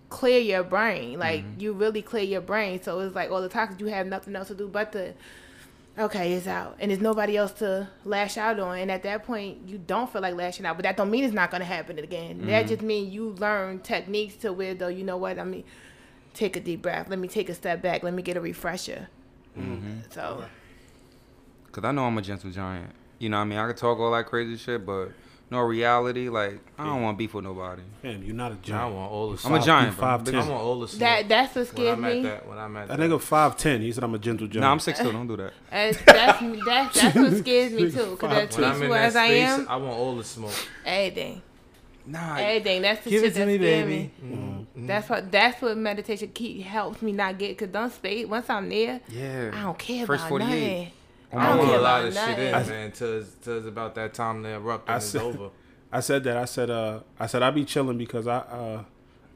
clear your brain, like mm-hmm. you really clear your brain. So it's like all the toxins you have nothing else to do but to okay, it's out, and there's nobody else to lash out on. And at that point, you don't feel like lashing out, but that don't mean it's not gonna happen again. That mm-hmm. just means you learn techniques to where though you know what I mean. Take a deep breath. Let me take a step back. Let me get a refresher. Mm-hmm. So Cause I know I'm a gentle giant. You know what I mean? I could talk all that crazy shit, but no reality, like I don't want beef with nobody. man you're not a giant I want all the smoke. I'm a giant. Five ten. I want all the smoke. that that's what when scares I'm at me. that. When I'm at that that. nigga 5'10 he said i'm a gentle giant Nah, I'm six two. Don't do that. That's, that's, that's, that's what scares me too. Because as when I'm in that as I am, I want all the smoke. everything, Nah, everything. That's the Give shit it to that me, scares baby. me. Mhm. That's what that's what meditation keep helps me not get. Cause don't stay once I'm there, yeah. I don't care First about 48. nothing. On I my don't put care a lot about of shit in, nothing. man, till it's, till it's about that time to erupt I and it's said- over. I said that. I said, uh, I said I'd be chilling because I, uh,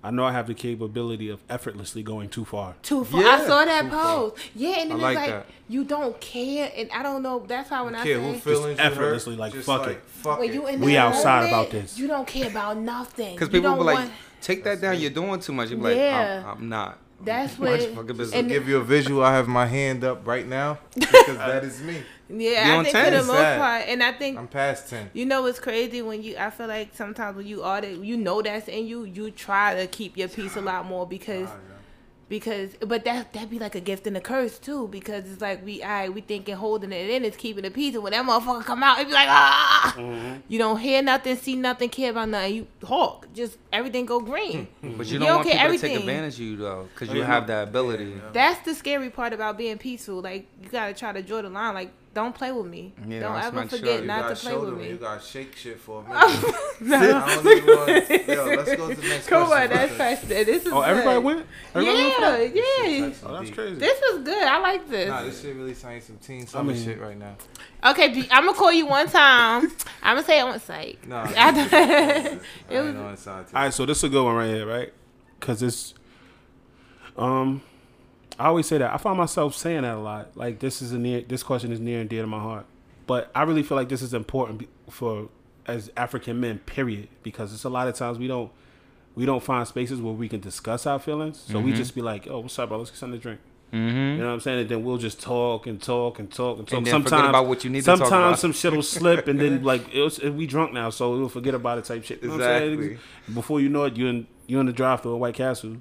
I know I have the capability of effortlessly going too far. Too far. I saw that too far. post. Yeah, and I then like it's like that. you don't care, and I don't know. That's how when I Kid, say who feelings you effortlessly, like, just fuck it. Fuck when it. you in We outside moment, about this. you don't care about nothing. Because people don't be like, want- take that down. You're doing too much. You be like, Yeah. I'm, I'm not. That's what. your fucking business. and- give you a visual. I have my hand up right now because that is me. Yeah, You I think 10? for the most part, and I think I'm past ten. you know what's crazy when you. I feel like sometimes when you audit, you know that's in you. You try to keep your peace a lot more because because but that that be like a gift and a curse too because it's like we I we thinking holding it in is keeping the peace. And when that motherfucker come out it be like ah! Mm-hmm. You don't hear nothing see nothing care about nothing. You hawk just everything go green. Hmm. Mm-hmm. But you You don't don't want care people to take advantage of you though, because oh, you yeah, have that ability. that's the scary part about being peaceful. Like you gotta try to draw the line. Like don't play with me Yeah, don't ever forget shit. Not to play with me. You me got shake shit for a minute. I don't even want. Yo, let's go to the next come on that's question this is Oh, everybody good. went. Everybody went for yeah that? yeah Oh, that's crazy. this is good I like this Nah, this shit really saying some teen summer mean- shit right now. Okay, B, I'm gonna call you one time. I'm gonna say it on site. Nah, I- I it ain't was, All right, so this is a good one right here, right? Because it's, um, I always say that. I find myself saying that a lot. Like this is a near. This question is near and dear to my heart. But I really feel like this is important for as African men, period. Because it's a lot of times we don't we don't find spaces where we can discuss our feelings. So we just be like, "Oh, what's up, bro? Let's get something to drink." Mm-hmm. You know what I'm saying? And then we'll just talk and talk and talk and talk. And then forget about what you need to sometimes talk about. Sometimes some shit will slip, and then like it was, we drunk now, so we'll forget about it type shit. You know what I'm saying? Exactly. Before you know it, you in you in the drive through at White Castle,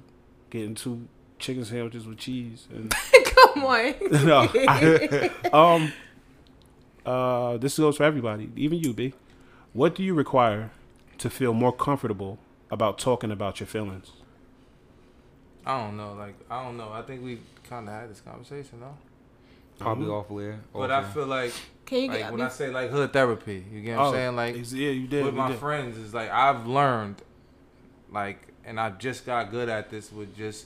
getting two chicken sandwiches with cheese. And come on. no, I- um, uh, this goes for everybody, even you, B. What do you require to feel more comfortable about talking about your feelings? I don't know. Like I don't know. I think we kind of had this conversation, though. Probably Mhm. awful there. But I feel like, Can you like get when I say like hood therapy, you get what I'm saying? Like yeah, you did. with you my did. friends is like I've learned, like, and I just got good at this with just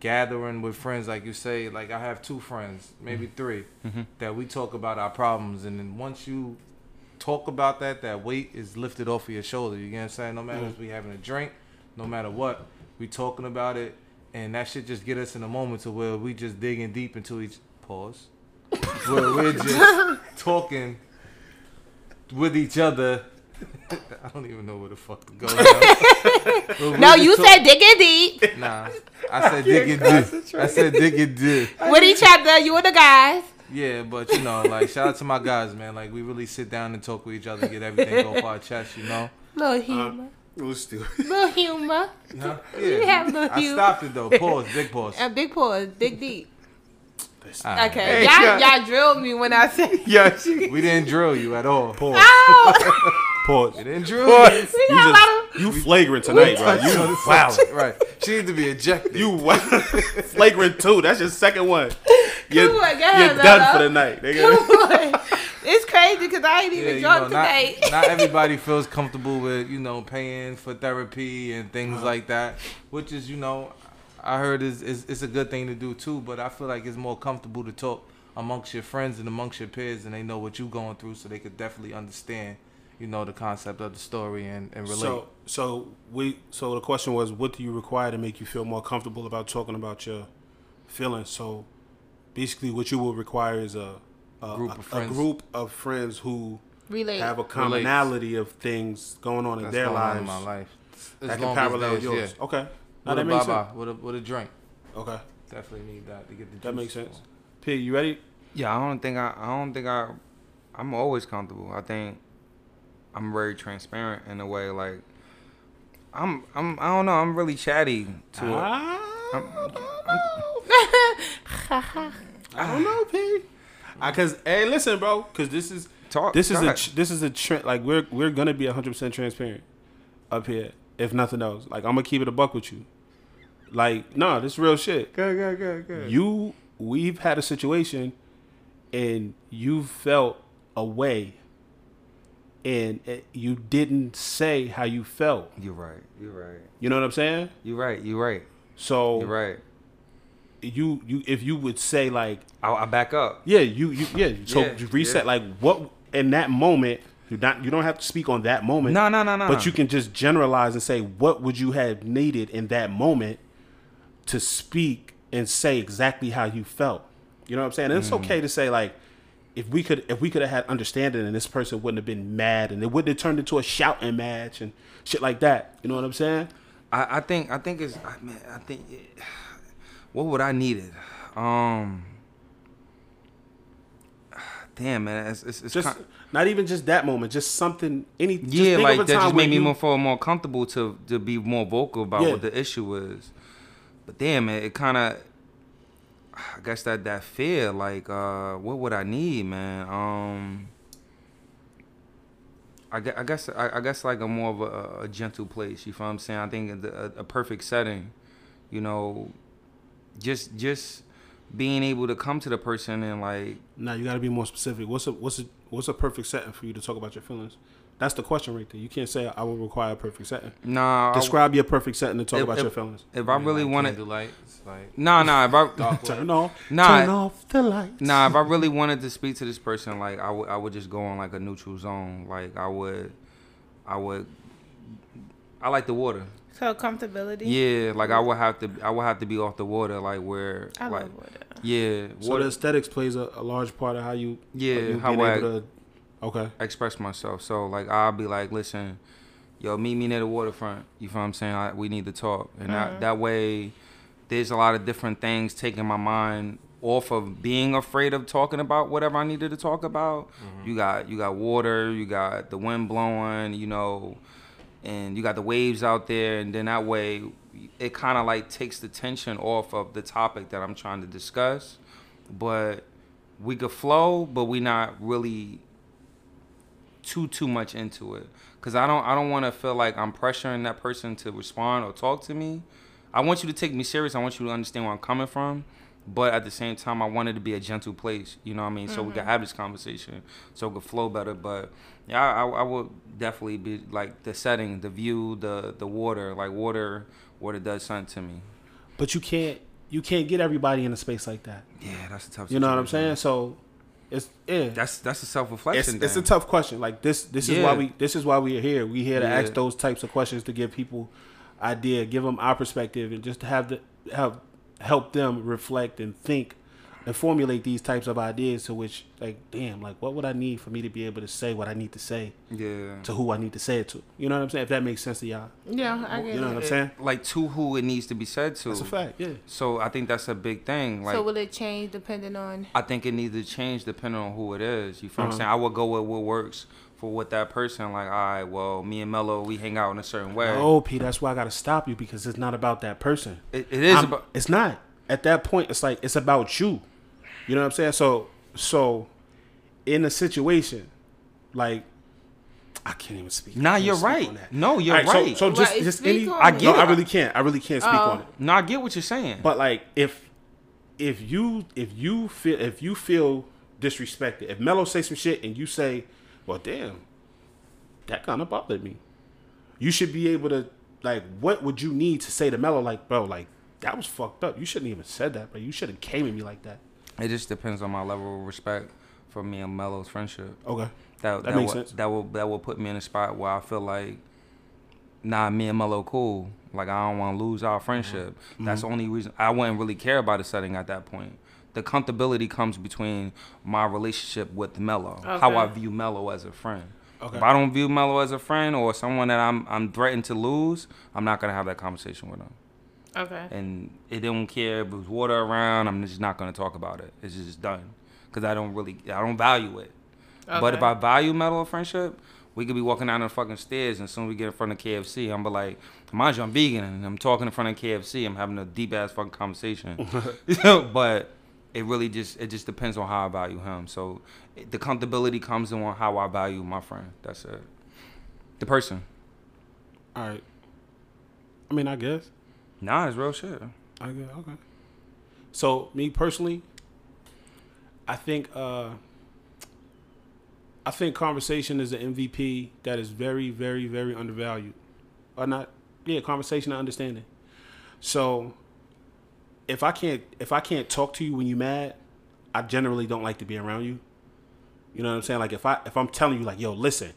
gathering with friends, like you say. Like I have two friends, maybe Mm-hmm. 3 Mhm. that we talk about our problems, and then once you talk about that, that weight is lifted off of your shoulder. You get what I'm saying? No matter Mm. if we having a drink, no matter what, we talking about it, and that should just get us in a moment to where we just digging deep into each pause, where we're just talking with each other. I don't even know where the fuck to go. now. No, you talk- said dig it deep Nah, I said dig it deep. I said dig it deep. with each other. You and the guys. Yeah, but you know, like shout out to my guys, man. Like we really sit down and talk with each other, get everything off our chest, you know. Little humor. Let's do little humor. Huh? You have a little I humor. stopped it though. Pause, big pause. And big pause. Dig deep. All right. Okay. Hey, y'all, yeah. y'all drilled me when I said. Yeah. We didn't drill you at all. Pause. Oh. Ow! Pause. We didn't drill Pause. you. we You got a lot just of. you flagrant tonight, bro. You You wow. right? She need to be ejected. You wa- flagrant too. That's your second one. You're, Come on, go you're done Lolo. for the night. nigga. Come on. It's crazy because I ain't even you drunk know, not, today. not everybody feels comfortable with you know paying for therapy and things Uh-huh. like that, which is you know I heard is, is it's a good thing to do too. But I feel like it's more comfortable to talk amongst your friends and amongst your peers, and they know what you're going through, so they could definitely understand you know the concept of the story and, and relate. So, so we. So the question was, what do you require to make you feel more comfortable about talking about your feelings? So, basically, what you will require is a a Group a, of a friends. group of friends who Relate. have a commonality of things going on in That's their going on lives in my life. As that long can parallel there's- yours. Yeah. Okay, now With that a makes sense. baba, with a with a drink. Okay, Definitely need that to get the. that juice makes sense. flowing. P, you ready? Yeah, I don't think I. I don't think I. I'm always comfortable. I think I'm very transparent in a way. Like I'm. I'm. I don't know. I'm really chatty to it. I don't know, P. Because hey, listen, bro. Because this is Talk. this is a God. tr- this is a trend. Like we're we're gonna be hundred percent transparent up here, if nothing else. Like I'm gonna keep it a buck with you. Like no, this real shit. Good. Good. Good. Good. You we've had a situation, and you felt a way, and it, you didn't say how you felt. You're right. You're right. You know what I'm saying? You're right. You're right. So You're right. you you if you would say like I, I back up. Yeah, you, you yeah. So Yeah, you reset yeah. like what in that moment You not you don't have to speak on that moment. No, no, no, no. But you can just generalize and say what would you have needed in that moment to speak and say exactly how you felt. You know what I'm saying? And it's Mm. okay to say like if we could if we could have had understanding and this person wouldn't have been mad and it wouldn't have turned into a shouting match and shit like that. You know what I'm saying? I, I think I think it's I man, I think it, what would I needed? Um Damn man, it's it's, it's Just not even just that moment, just something any just yeah, think like of a that time just made me you- more feel more comfortable to to be more vocal about Yeah. what the issue is. But damn it, it kind of I guess that that fear like uh what would I need, man? Um I guess, I guess I, I guess like a more of a, a gentle place. You feel what I'm saying? I think a, a perfect setting, you know, just just being able to come to the person and like Now you got to be more specific. What's a what's a what's a perfect setting for you to talk about your feelings? That's the question right there. You can't say I will require a perfect setting. nah. I- Describe your perfect setting to talk If- about if- your feelings. if I really like wanted, candlelight, it's like nah, nah. If I Turn light. off. Nah. Turn off the lights. Nah, if I really wanted to speak to this person, like I would, I would just go on like a neutral zone. Like I would, I would, I like the water. So comfortability. Yeah, like I would have to, I would have to be off the water, like where, I like love water. yeah, So water the aesthetics plays a, a large part of how you Yeah, you how being I- able to. Okay. express myself. So like I'll be like, listen, yo, meet me near the waterfront. You feel what I'm saying? I, we need to talk, and that mm-hmm. that way, there's a lot of different things taking my mind off of being afraid of talking about whatever I needed to talk about. Mm-hmm. You got you got water, you got the wind blowing, you know, and you got the waves out there, and then that way, it kind of like takes the tension off of the topic that I'm trying to discuss, but we could flow, but we not really too too much into it. Because i don't i don't want to feel like i'm pressuring that person to respond or talk to me. I want you to take me serious. I want you to understand where i'm coming from. But at the same time i want it to be a gentle place you know what i mean? So we can mm-hmm. have this conversation so it could flow better. But yeah I, I, I would definitely be like the setting the view the the water like water water does something to me. But you can't you can't get everybody in a space like that. yeah that's a tough You know what I'm saying? So it's yeah. that's that's a self-reflection it's a tough question. Like this this is why we this is why we're here. We here to Yeah. ask those types of questions to give people idea, give them our perspective and just to have the have help them reflect and think and formulate these types of ideas to which like damn like what would I need for me to be able to say what I need to say yeah to who I need to say it to. You know what I'm saying? If that makes sense to y'all. Yeah, I get You know it. what I'm saying? like to who it needs to be said to That's a fact, yeah. So I think that's a big thing. Like so will it change depending on? I think it needs to change depending on who it is. You feel what I'm Uh-huh. saying? I would go with what works for what that person. Like, all right, well, me and Mello, we hang out in a certain way. Oh, P, that's why I gotta stop you because it's not about that person. It, it is about. it's not. At that point, it's like it's about you. You know what I'm saying? So so in a situation, like I can't even speak. I Nah, you're speak right. on that. No, you're right. So, so just Right, just any I get No, I I- really can't. I really can't speak Oh. on it. No, I get what you're saying. But like if if you if you feel if you feel disrespected, if Mello say some shit and you say, "Well, damn, that kind of bothered me," you should be able to like, what would you need to say to Mello? Like, bro, like that was fucked up. You shouldn't even said that, bro. You should have came at me like that. It just depends on my level of respect for me and Mello's friendship. Okay. That That that, makes will, sense. That will that will put me in a spot where I feel like, nah, me and Mello cool. Like I don't want to lose our friendship. Mm-hmm. That's the only reason I wouldn't really care about a setting at that point. The comfortability comes between my relationship with Mello, how I view Mello as a friend. Okay. If I don't view Mello as a friend or someone that I'm I'm threatened to lose, I'm not gonna have that conversation with him. Okay. And it don't care if there's water around. I'm just not gonna talk about it. It's just done because I don't really I don't value it. Okay. But if I value metal of friendship, we could be walking down the fucking stairs, and soon we get in front of KFC, I'm be like, mind you, I'm vegan, and I'm talking in front of KFC. I'm having a deep ass fucking conversation. but it really just it just depends on how I value him. So it, the comfortability comes in on how I value my friend. That's it. The person. All right. I mean, I guess. Nah, it's real shit. Guess. Okay. So me personally, I think uh I think conversation is an MVP that is very, very, very undervalued. Or not yeah, conversation and understanding. So if I can't if I can't talk to you when you're mad, I generally don't like to be around you. You know what I'm saying? Like if I if I'm telling you like, yo, listen,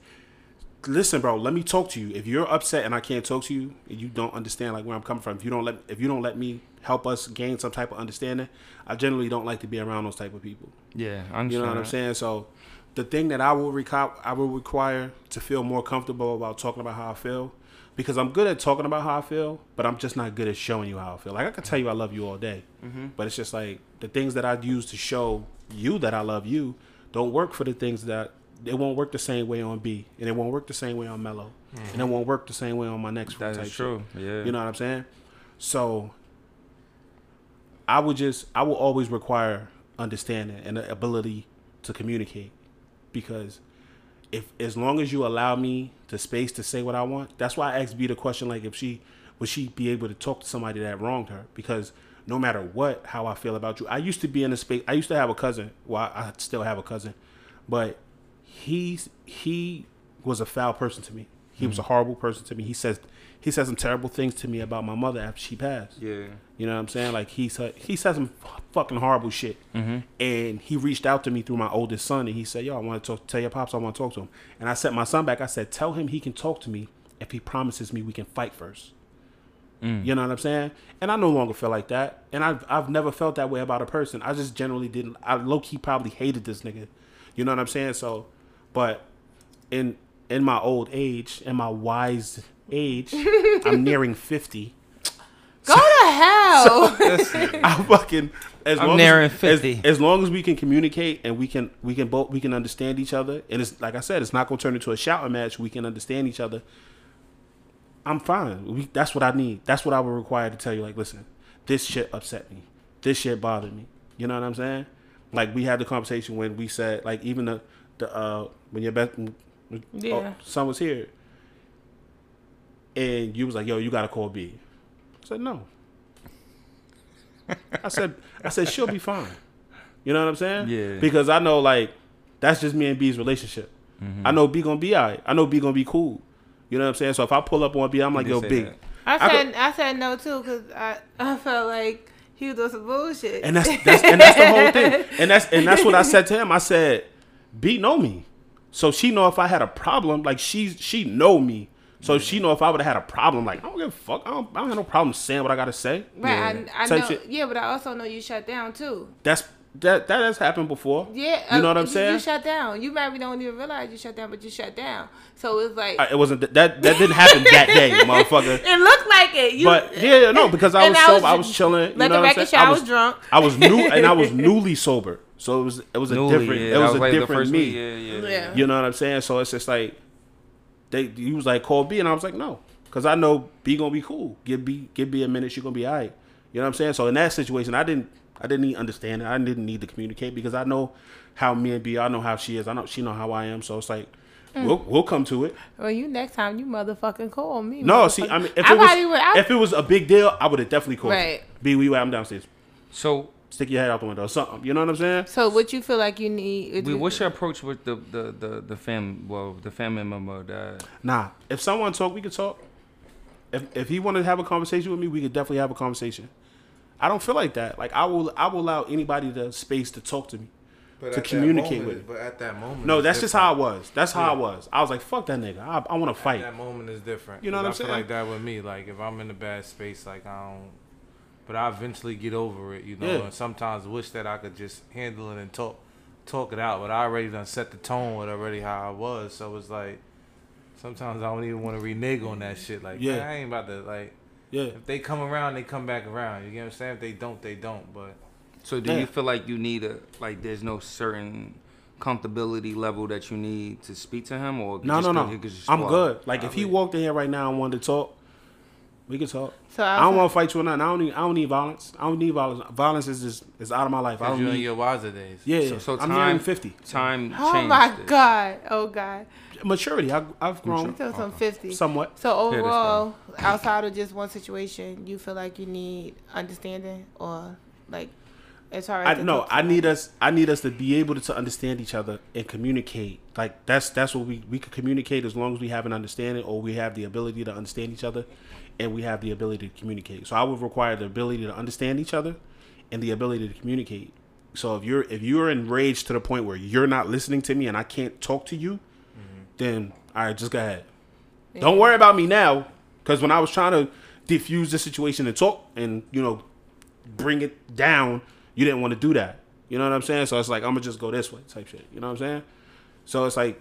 listen, bro, let me talk to you. If you're upset and I can't talk to you, and you don't understand like where I'm coming from, if you don't let if you don't let me help us gain some type of understanding, I generally don't like to be around those type of people. Yeah, I understand. You know what I'm saying? So the thing that I will reco- I will require to feel more comfortable about talking about how I feel, because I'm good at talking about how I feel, but I'm just not good at showing you how I feel. Like I can tell you I love you all day, mm-hmm. but it's just like the things that I use to show you that I love you don't work for the things that it won't work the same way on B, and it won't work the same way on Mello, and it won't work the same way on my next That is shit. true. Yeah. You know what I'm saying? So I would just I will always require understanding and the ability to communicate because if as long as you allow me the space to say what I want, that's why I asked B the question like if she would she be able to talk to somebody that wronged her because no matter what how I feel about you, I used to be in a space. I used to have a cousin. Well, I still have a cousin, but he's he was a foul person to me. He was a horrible person to me. He says he said some terrible things to me about my mother after she passed. Yeah. You know what I'm saying? Like he said he said some fucking horrible shit. Mm-hmm. And he reached out to me through my oldest son and he said, "Yo, I want to talk tell your pops I want to talk to him." And I sent my son back. I said, "Tell him he can talk to me if he promises me we can fight first. Mm. You know what I'm saying? And I no longer feel like that. And I've I've never felt that way about a person. I just generally didn't. I low key probably hated this nigga. You know what I'm saying? So, but in in my old age, in my wise age, I'm nearing fifty. Go to hell. I fucking as I'm long nearing as, as 50. as long as we can communicate and we can we can both we can understand each other and it's like I said it's not gonna turn into a shouting match we can understand each other I'm fine we, that's what I need that's what I would require to tell you like listen this shit upset me this shit bothered me you know what I'm saying like we had the conversation when we said like even the the uh when your best Yeah. oh, son was here and you was like yo you gotta call B I said no I said, I said she'll be fine. You know what I'm saying? Yeah. Because I know like that's just me and B's relationship. Mm-hmm. I know B gonna be alright. I know B gonna be cool. You know what I'm saying? So if I pull up on B, I'm like, yo, say B. that. I I said I said no too because I I felt like he was doing some bullshit. And that's that's and that's the whole thing. And that's and that's what I said to him. I said, B know me. So she know if I had a problem, like she she know me. So she know if I would have had a problem, like I don't give a fuck. I don't, I don't have no problem saying what I gotta say. right, I, I know. shit. Yeah, but I also know you shut down too. That's that that has happened before. Yeah, You know uh, what I'm you- saying? You shut down. You maybe don't even realize you shut down, but you shut down. So it's like I- it wasn't that that didn't happen that day, motherfucker. it looked like it. You, But yeah, no, because I was I sober, was- I was chilling. You let know the what I'm record saying? show I was drunk. I was new, and I was newly sober, so it was it was a different yeah, it that was, a like different me. week, Yeah, yeah, Yeah. You know what I'm saying? So it's just like they he was like call B, and I was like no, because I know B gonna be cool. Give B give B a minute, she gonna be alright. You know what I'm saying? So in that situation, I didn't I didn't need understanding. I didn't need to communicate because I know how me and B. I know how she is. I know she know how I am. So it's like. Mm. We'll, we'll come to it. well, you next time you motherfucking call me. No, see. I mean, if I it was would- I- if it was a big deal, I would have definitely called. you. Right. B, we I'm downstairs. So, Stick your head out the window, or something. You know what I'm saying? so what you feel like you need? we, what's your approach with the the the the fam? Well, the family member that Nah. If someone talk, we could talk. If if he wanted to have a conversation with me, we could definitely have a conversation. I don't feel like that. Like I will I will allow anybody the space to talk to me. But To communicate moment with But at that moment, No, that's just how I was. That's how I was. I was like, fuck that nigga. I, I want to fight. That moment is different. You know what I'm I feel saying? like that with me. Like if I'm in a bad space, like I don't. But I eventually get over it, you know. Yeah. And sometimes wish that I could just handle it and talk, talk it out. But I already done set the tone with already how I was. So it's like sometimes I don't even want to renege on that shit. Like Yeah. yeah, I ain't about to like. Yeah. If they come around, they come back around. You get what I'm saying? If they don't, they don't. But So do Yeah. you feel like you need a like there's no certain comfortability level that you need to speak to him or No, just no, no. you could just I'm good. Like if he walked in here right now and wanted to talk, we could talk. So I don't want to fight you or nothing. I don't need. I don't need violence. I don't need violence. Violence is just is out of my life. I don't you in need. your wiser days. Yeah, So- so I'm time- nearing fifty. time Oh my it. god! Oh god! Maturity. I, I've grown So some fifty. somewhat. So this overall, outside of just one situation, you feel like you need understanding, or like as far as I to no. I need us. I need us to be able to, to understand each other and communicate. Like that's that's what we we can communicate as long as we have an understanding or we have the ability to understand each other, and we have the ability to communicate. So I would require the ability to understand each other, and the ability to communicate. So if you're if you're enraged to the point where you're not listening to me and I can't talk to you, then all right, just go ahead. Don't worry about me now, because when I was trying to diffuse the situation and talk and you know bring it down, you didn't want to do that. You know what I'm saying? So it's like I'm gonna just go this way, type shit. You know what I'm saying? So it's like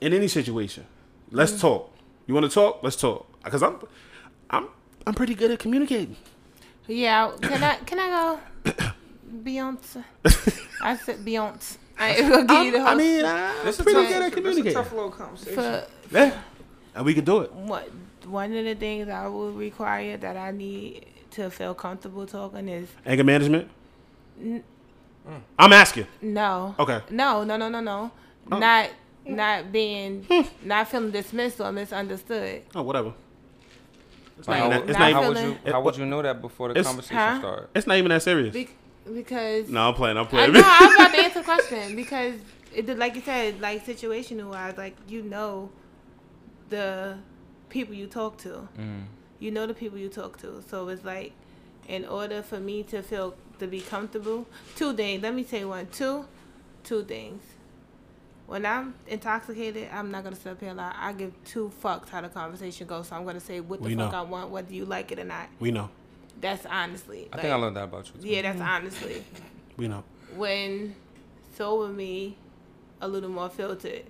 in any situation, let's mm. talk. You want to talk? Let's talk. Because I'm, I'm, I'm pretty good at communicating. Yeah, can I can I go Beyonce? I said Beyonce. I ain't gonna give you the I'm- whole I mean, I'm This is pretty tough- good at this is a communicating. tough little conversation. for Yeah, and we can do it. what one of the things I will require that I need to feel comfortable talking is Anger management. Mm. I'm asking. no. Okay. No, no, no, no, no. Oh. Not not being not feeling dismissed or misunderstood. Oh, whatever. It's Like, not, how, even, it's not not, how even- would you how would you know that before the conversation Huh? started? it's not even that serious. Be- because no, I'm playing. I'm playing. I playing. know I'm about to answer the question because it did- like you said, like situational wise, like you know the people you talk to. Mm. You know the people you talk to. So it's like in order for me to feel to be comfortable, two things. Let me say one. Two, two things. When I'm intoxicated, I'm not gonna sit up here and lie. I give two fucks how the conversation goes. So I'm gonna say what the We fuck know. I want, whether you like it or not. we know. That's honestly. I think I learned that about you. Too. Yeah, that's honestly We know. when sober me a little more filtered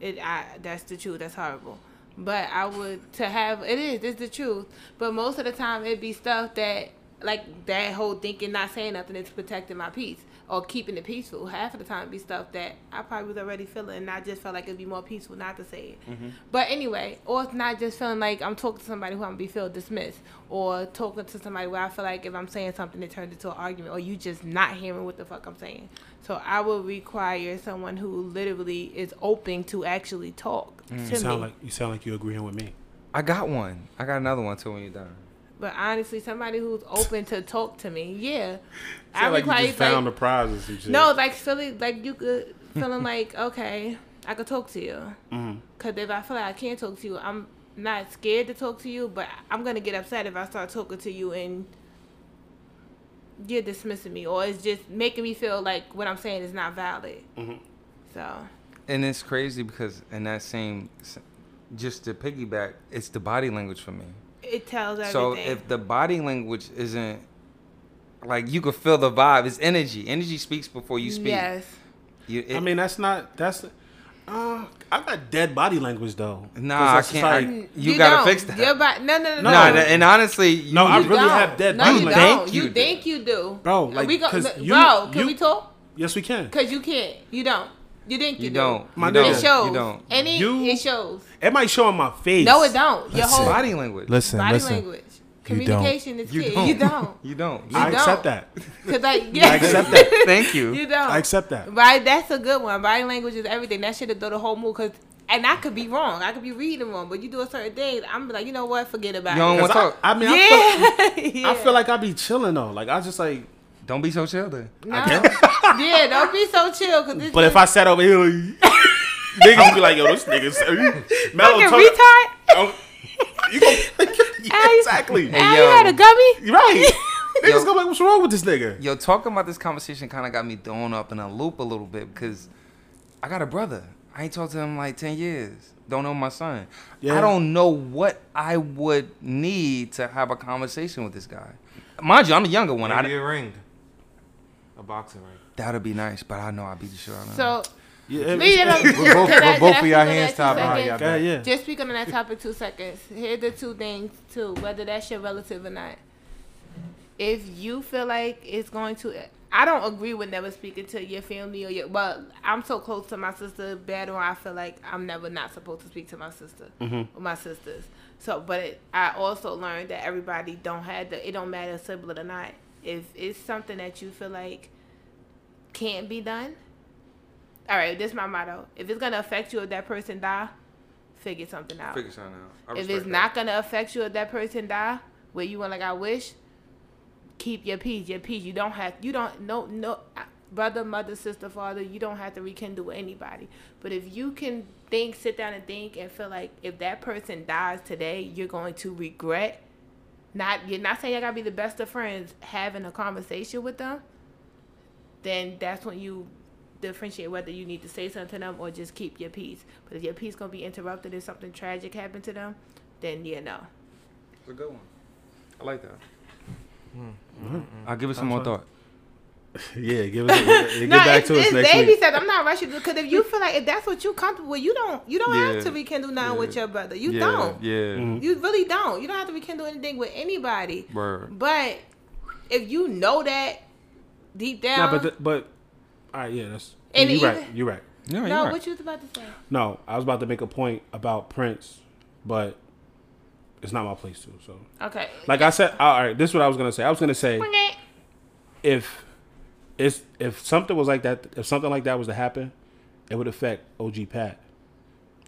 it I that's the truth that's horrible but I would to have it is it's the truth but most of the time it'd be stuff that like that whole thinking not saying nothing is protecting my peace or keeping it peaceful half of the time it'd be stuff that I probably was already feeling and I just felt like it'd be more peaceful not to say it mm-hmm. but anyway or it's not just feeling like I'm talking to somebody who I'm gonna be feel dismissed or talking to somebody where I feel like if I'm saying something it turns into an argument or you just not hearing what the fuck I'm saying so I would require someone who literally is open to actually talk mm. You to sound me. like you sound like you agreeing with me. I got one. I got another one too when you're done. But honestly, somebody who's open to talk to me, yeah. I Sound like you just found like, the prize or some shit. no, like feeling like you could feeling like okay, I could talk to you. Mhm. Cause if I feel like I can't talk to you, I'm not scared to talk to you, but I'm gonna get upset if I start talking to you and you're dismissing me, or it's just making me feel like what I'm saying is not valid. Mhm. So And it's crazy because in that same, just to piggyback, it's the body language for me. It tells everything. So if the body language isn't like you could feel the vibe, it's energy. Energy speaks before you speak. yes, You, it, I mean, that's not that's. Uh, I got dead body language though. 'Cause Nah, I can't. like- I- you, gotta don't. fix that. Your body, no, no, no, No. Nah, no. and honestly, you, No, I You really don't. have dead no, body you language. Don't. Think You you do. think you do, Bro, like, we go, 'cause no, you- bro. Can you- we talk? Yes, we can. Cause you can't. You don't. You think you, you do. don't. My you don't. It shows. You don't. Any You- it shows. It might show on my face. No, it don't. Your Listen. whole Body language. Listen, body listen. language, You don't. communication is You key. don't. You don't. You don't. You I accept don't. that. Cause like yeah, I accept that. Thank you. you don't. I accept that. Right, that's a good one. Body language is everything. That should have done the whole move. Cause and I could be wrong. I could be reading wrong. But you do a certain thing, I'm like, you know what? Forget about You don't it. want- 'Cause I, I mean, I, yeah, feel, I feel like I be chilling though. Like I just like. Don't be so chill then. No. I can't. yeah, don't be so chill. Cause this But if I sat over here, like, niggas be like, "Yo, this nigga's mellow fucking talk- retard, Oh, you go, yeah, exactly. Hey, yo. you had a gummy. Right. Niggas Yo. go like, what's wrong with this nigga? Yo, talking about this conversation kind of got me thrown up in a loop a little bit because I got a brother. I ain't talked to him in like 10 years. Don't know my son. Yeah. I don't know what I would need to have a conversation with this guy. Mind you, I'm the younger one. Maybe I, a ring, a boxing ring. that'd be nice, but I know I'd beat the shit out of him. So Yeah, leave it up. With both, Can I- both of y'all on hands that tied behind y'all yeah, back. yeah. Just speaking on that topic, two seconds. Here are the two things too, whether that's your relative or not. If you feel like it's going to, I don't agree with never speaking to your family or your. But I'm so close to my sister, better. I feel like I'm never not supposed to speak to my sister Mm-hmm. or my sisters. So, but it, I also learned that everybody don't have the. It don't matter sibling or not. If it's something that you feel like can't be done, all right. This is my motto. If it's gonna affect you if that person die, figure something out. Figure something out. If it's that. not gonna affect you if that person die, where you want like I wish, keep your peace. Your peace. You don't have. You don't. No. No. Brother, mother, sister, father. You don't have to rekindle with anybody. But if you can think, sit down and think, and feel like if that person dies today, you're going to regret. Not. You're not saying I gotta be the best of friends. Having a conversation with them. Then that's when you differentiate whether you need to say something to them or just keep your peace. But if your peace gonna be interrupted if something tragic happened to them, then yeah, no. It's a good one. I like that. Mm-hmm. I'll give it some more thought. Yeah, give us. A, get no, back it's, to us it's next baby week. steps. I'm not rushing because if you feel like if that's what you comfortable with, you don't you don't Yeah. have to rekindle nothing with your brother. You yeah, don't. Yeah. Mhm. You really don't. You don't have to rekindle anything with anybody. Word. But if you know that deep down, No, but the, but all right, yeah, that's And you're right. You're right. Yeah, you're no, right. what you was about to say? No, I was about to make a point about Prince, but it's not my place to. So, Okay. like I said, all right, this is what I was gonna say. I was gonna say if it's if something was like that, if something like that was to happen, it would affect OG Pat,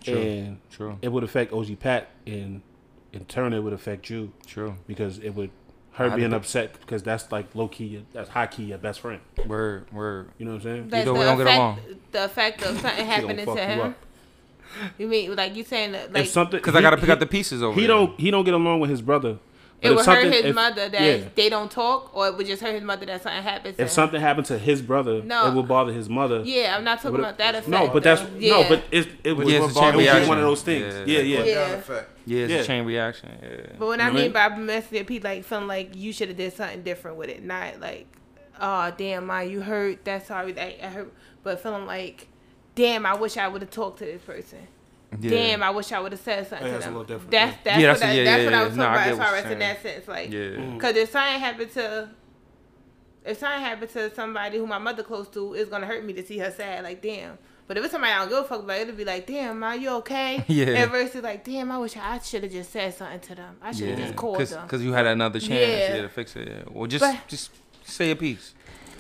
True. and True. it would affect OG Pat, and in turn, it would affect you True. because it would her I'd being be- upset because that's like low key, that's high key your best friend. Word. Word. You know what I'm saying? That's don't- the we don't get along. The effect of something happening to you him. up. You mean like you saying that like if something, Because I got to pick he- out the pieces over He there. don't. He don't get along with his brother. But it if would hurt his if- mother that yeah. they don't talk, or it would just hurt his mother that something happens. If him. something happened to his brother, No. it would bother his mother. yeah, I'm not talking about that effect. No, but that's though. no, but it it was, Yeah, it it's a was chain reaction. one of those things. Yeah. Yeah, yeah. Yeah. Down effect. Yeah, it's Yeah. a chain reaction. Yeah. But what You I know mean by messing with people, like feeling like you should have did something different with it, not like, oh damn, my you hurt. That's sorry, I, I hurt. But feeling like, damn, I wish I would have talked to this person. yeah. Damn, I wish I would have said something Yeah, to that's a them. little different, That's that's Yeah, what that's- I, that's what I was No, I talking about get as far as in that sense, like. Yeah. Mm-hmm. Because if something happened to, if something happened to somebody who my mother close to, it's gonna hurt me to see her sad. Like damn. But if it's somebody I don't give a fuck about, it'll be like, damn, are you okay? Yeah. And versus like, damn, I wish I should have just said something to them. I should have Yeah. just called them. Cause, you had another chance Yeah. yeah. to fix it. Yeah. Well, just But- just say a piece.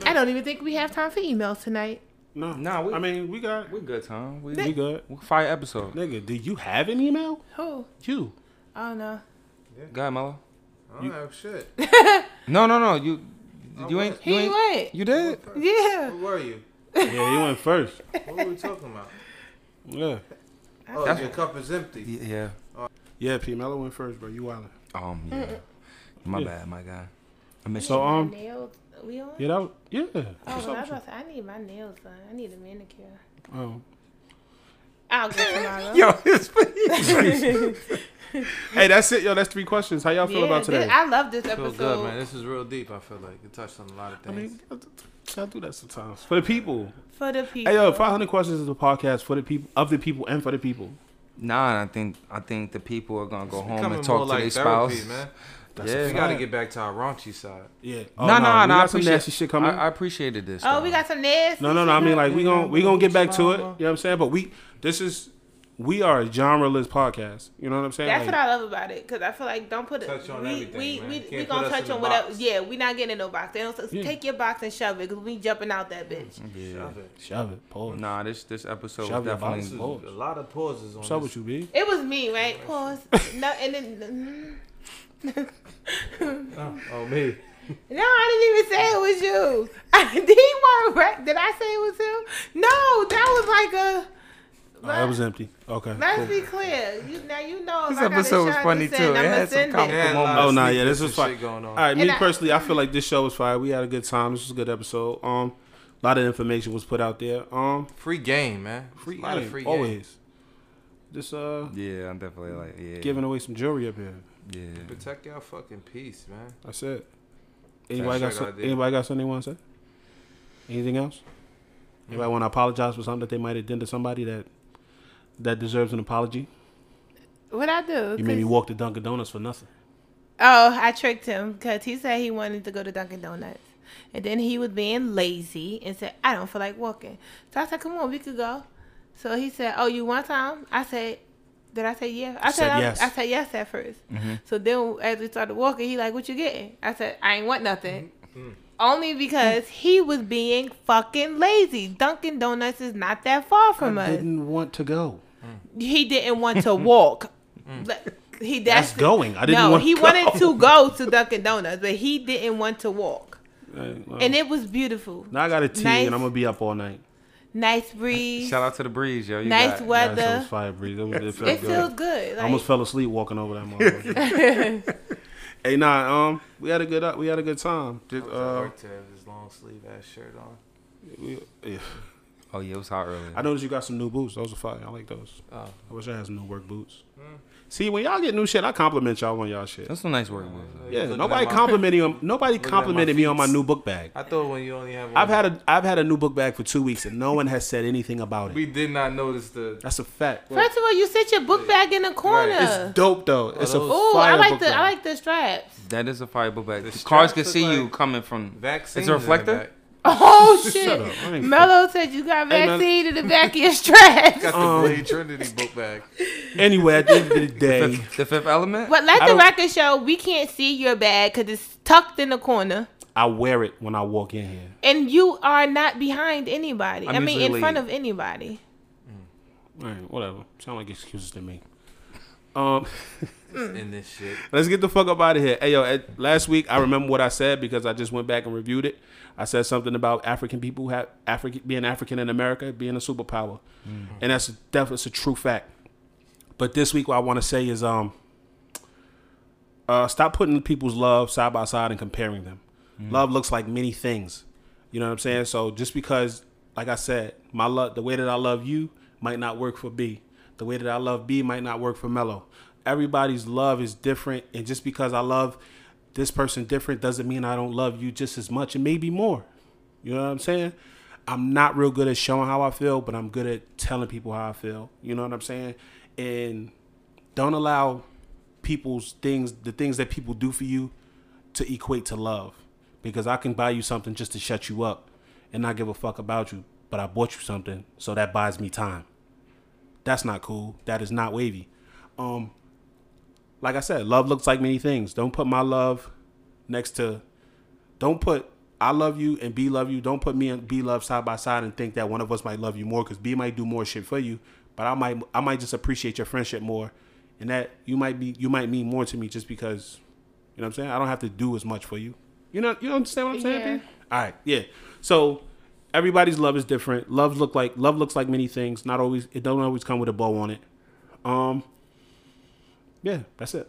I don't even think we have time for emails tonight. No, no. we- I mean, we got We're good, Tom. We, we good. we fire episode. Nigga, do you have an email? Who? You. I don't know. Go ahead, Mello. I don't have shit. No, no, no. You oh, I you ain't went. you He ain't went. you did. Yeah. Who were you? Yeah, he went first. What were we talking about? Yeah. Oh, That's- your cup is empty. Yeah. Yeah, P. Mello went first, bro. You wildin'. Um. Yeah. My Yeah. bad, my guy. I missed So, you. um, My nails. We on? Yeah, that yeah. Oh, What's I was about to say, I need my nails done. I need a manicure. Oh. I'll go tomorrow. Yo, his face. Hey, that's it, yo. That's three questions. How y'all feel Yeah, about today? this- I love this I episode. feel good, man. This is real deep. I feel like it touched on a lot of I things. mean, y'all do that sometimes for the people. For the people. Hey, yo, 500 questions is a podcast for the people, of the people, and for the people. Nah, I think I think the people are gonna go It's home and talk to like their spouse. man. That's Yeah. We got to get back to our raunchy side. Yeah. Oh, no, no, we no. I got some appreciate nasty shit coming. I, I appreciated this. Oh, though. we got some nasty. no, no, no. I mean, like we shit. gonna we gonna get back to it. You know what I'm saying? But we this is we are a genre-less podcast. You know what I'm saying? That's Like, what I love about it, cause I feel like don't put it. Touch on we everything, we man. we, we can't gonna touch on whatever. Yeah, we not getting in no box. They don't Yeah. take your box and shove it, cause we jumping out that bitch. Mm, yeah. Shove it. Shove it. Pause. Nah, this this episode Shove was definitely. Pause. a lot of pauses on What's up this. with you, B? It was me, right? Pause. no, and then. Mm-hmm. Oh, oh, me. No, I didn't even say it was you. I, did he want right? Did I say it was him? No, that was like a. Oh, that was empty. Okay. Let's cool. be clear. You now you know. This if I got a episode was shot to funny, too. It had some send it. comical Yeah, a lot moments. of Oh, nah, yeah, this was and fun. going on. All right, me And I- personally, I feel like this show was fire. We had a good time. This was a good episode. Um, a lot of information was put out there. Um, Free game, man. free, a lot game, of free game. always. Just uh, Yeah, I'm definitely like yeah. giving away some jewelry up here. Yeah. Protect your fucking peace, man. That's it. Anybody got Hashtag some, idea. anybody got something they want to say? Anything else? Anybody want to apologize for something that they might have done to somebody that that deserves an apology? What I do? You made me walk to Dunkin' Donuts for nothing. Oh, I tricked him because he said he wanted to go to Dunkin' Donuts. And then he was being lazy and said, I don't feel like walking. So I said, come on, we could go. So he said, oh, you want some? I said, did I say yeah? I You said I- yes. I said yes at 1st Mm-hmm. So then as we started walking, he like, what you getting? I said, I ain't want nothing. Mm-hmm. Only because he was being fucking lazy. Dunkin' Donuts is not that far from I us. didn't want to go. He didn't want to walk. But he That's that's, going. I didn't no, want he to wanted go. to go to Dunkin' Donuts, but he didn't want to walk. Hey, well, And it was beautiful. now I got a tea nice. and I'm gonna be up all night. Nice breeze. Shout out to the breeze, yo. You Nice got, weather. Yeah, that was fire breeze. It, was, it felt It good. feels good. I almost fell asleep walking over that motherfucker. hey, nah, um, we had a good we had a good time. I Just, was uh, work to have his long sleeve ass shirt on. We- yeah. Oh yeah, it was hot earlier. I noticed you got some new boots. Those are fire. I like those. Oh. I wish I had some new work boots. Hmm. See, when y'all get new shit, I compliment y'all on y'all shit. That's some nice work, boots. Yeah, nobody at my- on nobody complimented me on my new book bag. I thought when you only have one. I've had a I've had a new book bag for two weeks and no one has said anything about it. We did not notice the. That's a fact. First of all, you sit your book bag in the corner. It's dope though. Oh, it's a those- Ooh, fire I like book the bag. I like the straps. That is a fire book bag. The The cars can see look you coming from. Vaccine. It's a reflector? In the back. Oh shit! up. I ain't- Mello said you got Hey, vaccine in the back of your straps. Got the Um, Blade Trinity book bag. Anyway, at the end of the day, Fifth, the fifth element. But let I the record show we can't see your bag because it's tucked in the corner, I wear it when I walk in here. and you are not behind anybody. I'm I mean, in usually- front of anybody. All right, whatever. Sound like excuses to me. Um, in this shit. let's get the fuck up out of here. Hey yo, at, last week I remember what I said because I just went back and reviewed it. I said something about African people have African being African in America being a superpower, and that's definitely it's a true fact. But this week, what I want to say is, um, uh, stop putting people's love side by side and comparing them. Love looks like many things. You know what I'm saying? So just because, like I said, my love, the way that I love you might not work for B. The way that I love B might not work for Mello. Everybody's love is different, and just because I love this person different doesn't mean I don't love you just as much and maybe more. You know what I'm saying? I'm not real good at showing how I feel, but I'm good at telling people how I feel. You know what I'm saying? And don't allow people's things, the things that people do for you, to equate to love. Because I can buy you something just to shut you up and not give a fuck about you, but I bought you something, so that buys me time. That's not cool. That is not wavy. Um, like I said, love looks like many things. Don't put my love next to don't put I love you and B love you. Don't put me and B love side by side and think that one of us might love you more because B might do more shit for you, but I might I might just appreciate your friendship more, and that you might be you might mean more to me just because, you know what I'm saying. I don't have to do as much for you. You know you understand what I'm saying? Yeah. B? All right, yeah. So everybody's love is different. Love look like love looks like many things. Not always it don't always come with a bow on it. Um, yeah, that's it.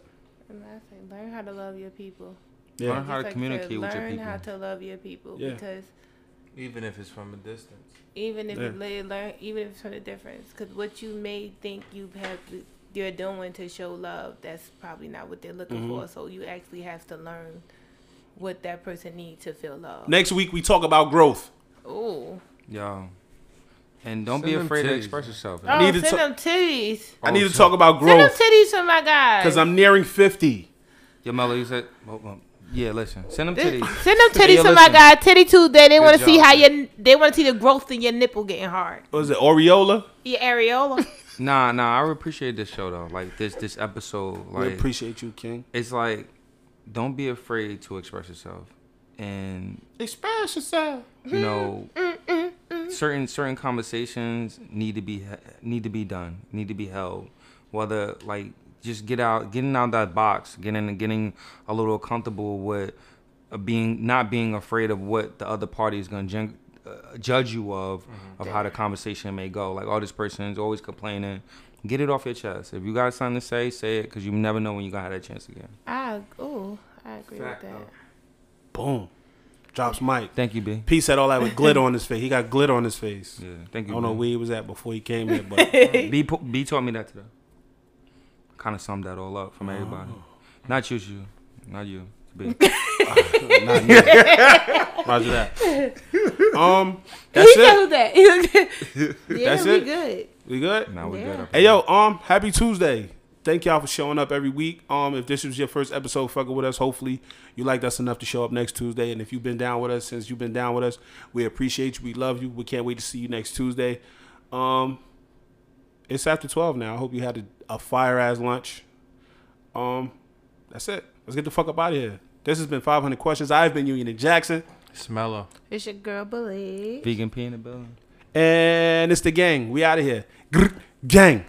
And I say, learn how to love your people. Yeah. Learn how to Just like communicate you said, with your people. Learn how to love your people Yeah. because Even if it's from a distance. even if Yeah. you learn, even if it's from a difference, because what you may think you have, you're doing to show love, that's probably not what they're looking Mm-hmm. for. So you actually have to learn what that person needs to feel love. Next week we talk about growth. Ooh. Yo. And don't be Send them afraid to express yourself. Oh, need to send ta- them titties. I Oh, need to shit. talk about growth. Send them titties for my guys. because I'm nearing 50. Yo, Mello, you said, well, well, yeah, listen. Send them titties. Send them titties yo, for my guy. Titty Tuesday. They want to see how man. your they want to see the growth in your nipple getting hard. What was it, Aureola? Your areola. Nah, nah, I appreciate this show, though. Like, this this episode. we appreciate you, King. it's like, don't be afraid to express yourself. And Express yourself. you know mm-hmm. Certain certain conversations need to be need to be done need to be held whether like just get out getting out that box getting getting a little comfortable with uh, being not being afraid of what the other party is going to gen- uh, judge you of of how the conversation may go like oh this person is always complaining get it off your chest if you got something to say say it because you never know when you're going to have that chance again I ooh, I agree Fact, with that. though. Boom. Drops mic. thank you b P said all that with glitter on his face. He got glitter on his face. yeah thank you. I don't know where he was at before he came here, but B, po- B taught me that today. Kind of summed that all up from everybody. Not you, you, not you. B. not me. Roger that. Um, that's he it. knows that. yeah, That's we it? good. We good? Now we Yeah. good. Hey yo, um, happy Tuesday. Thank y'all for showing up every week. Um, if this was your first episode fucking with us, hopefully you liked us enough to show up next Tuesday. And if you've been down with us since you've been down with us, we appreciate you. We love you. We can't wait to see you next Tuesday. Um, it's after twelve now. I hope you had a, a fire ass lunch. Um, that's it. Let's get the fuck up out of here. This has been 500 questions. I've been Union and Jackson, Smello. It's your girl, Believe. Vegan peanut butter. and it's the gang. We out of here. Grr, gang.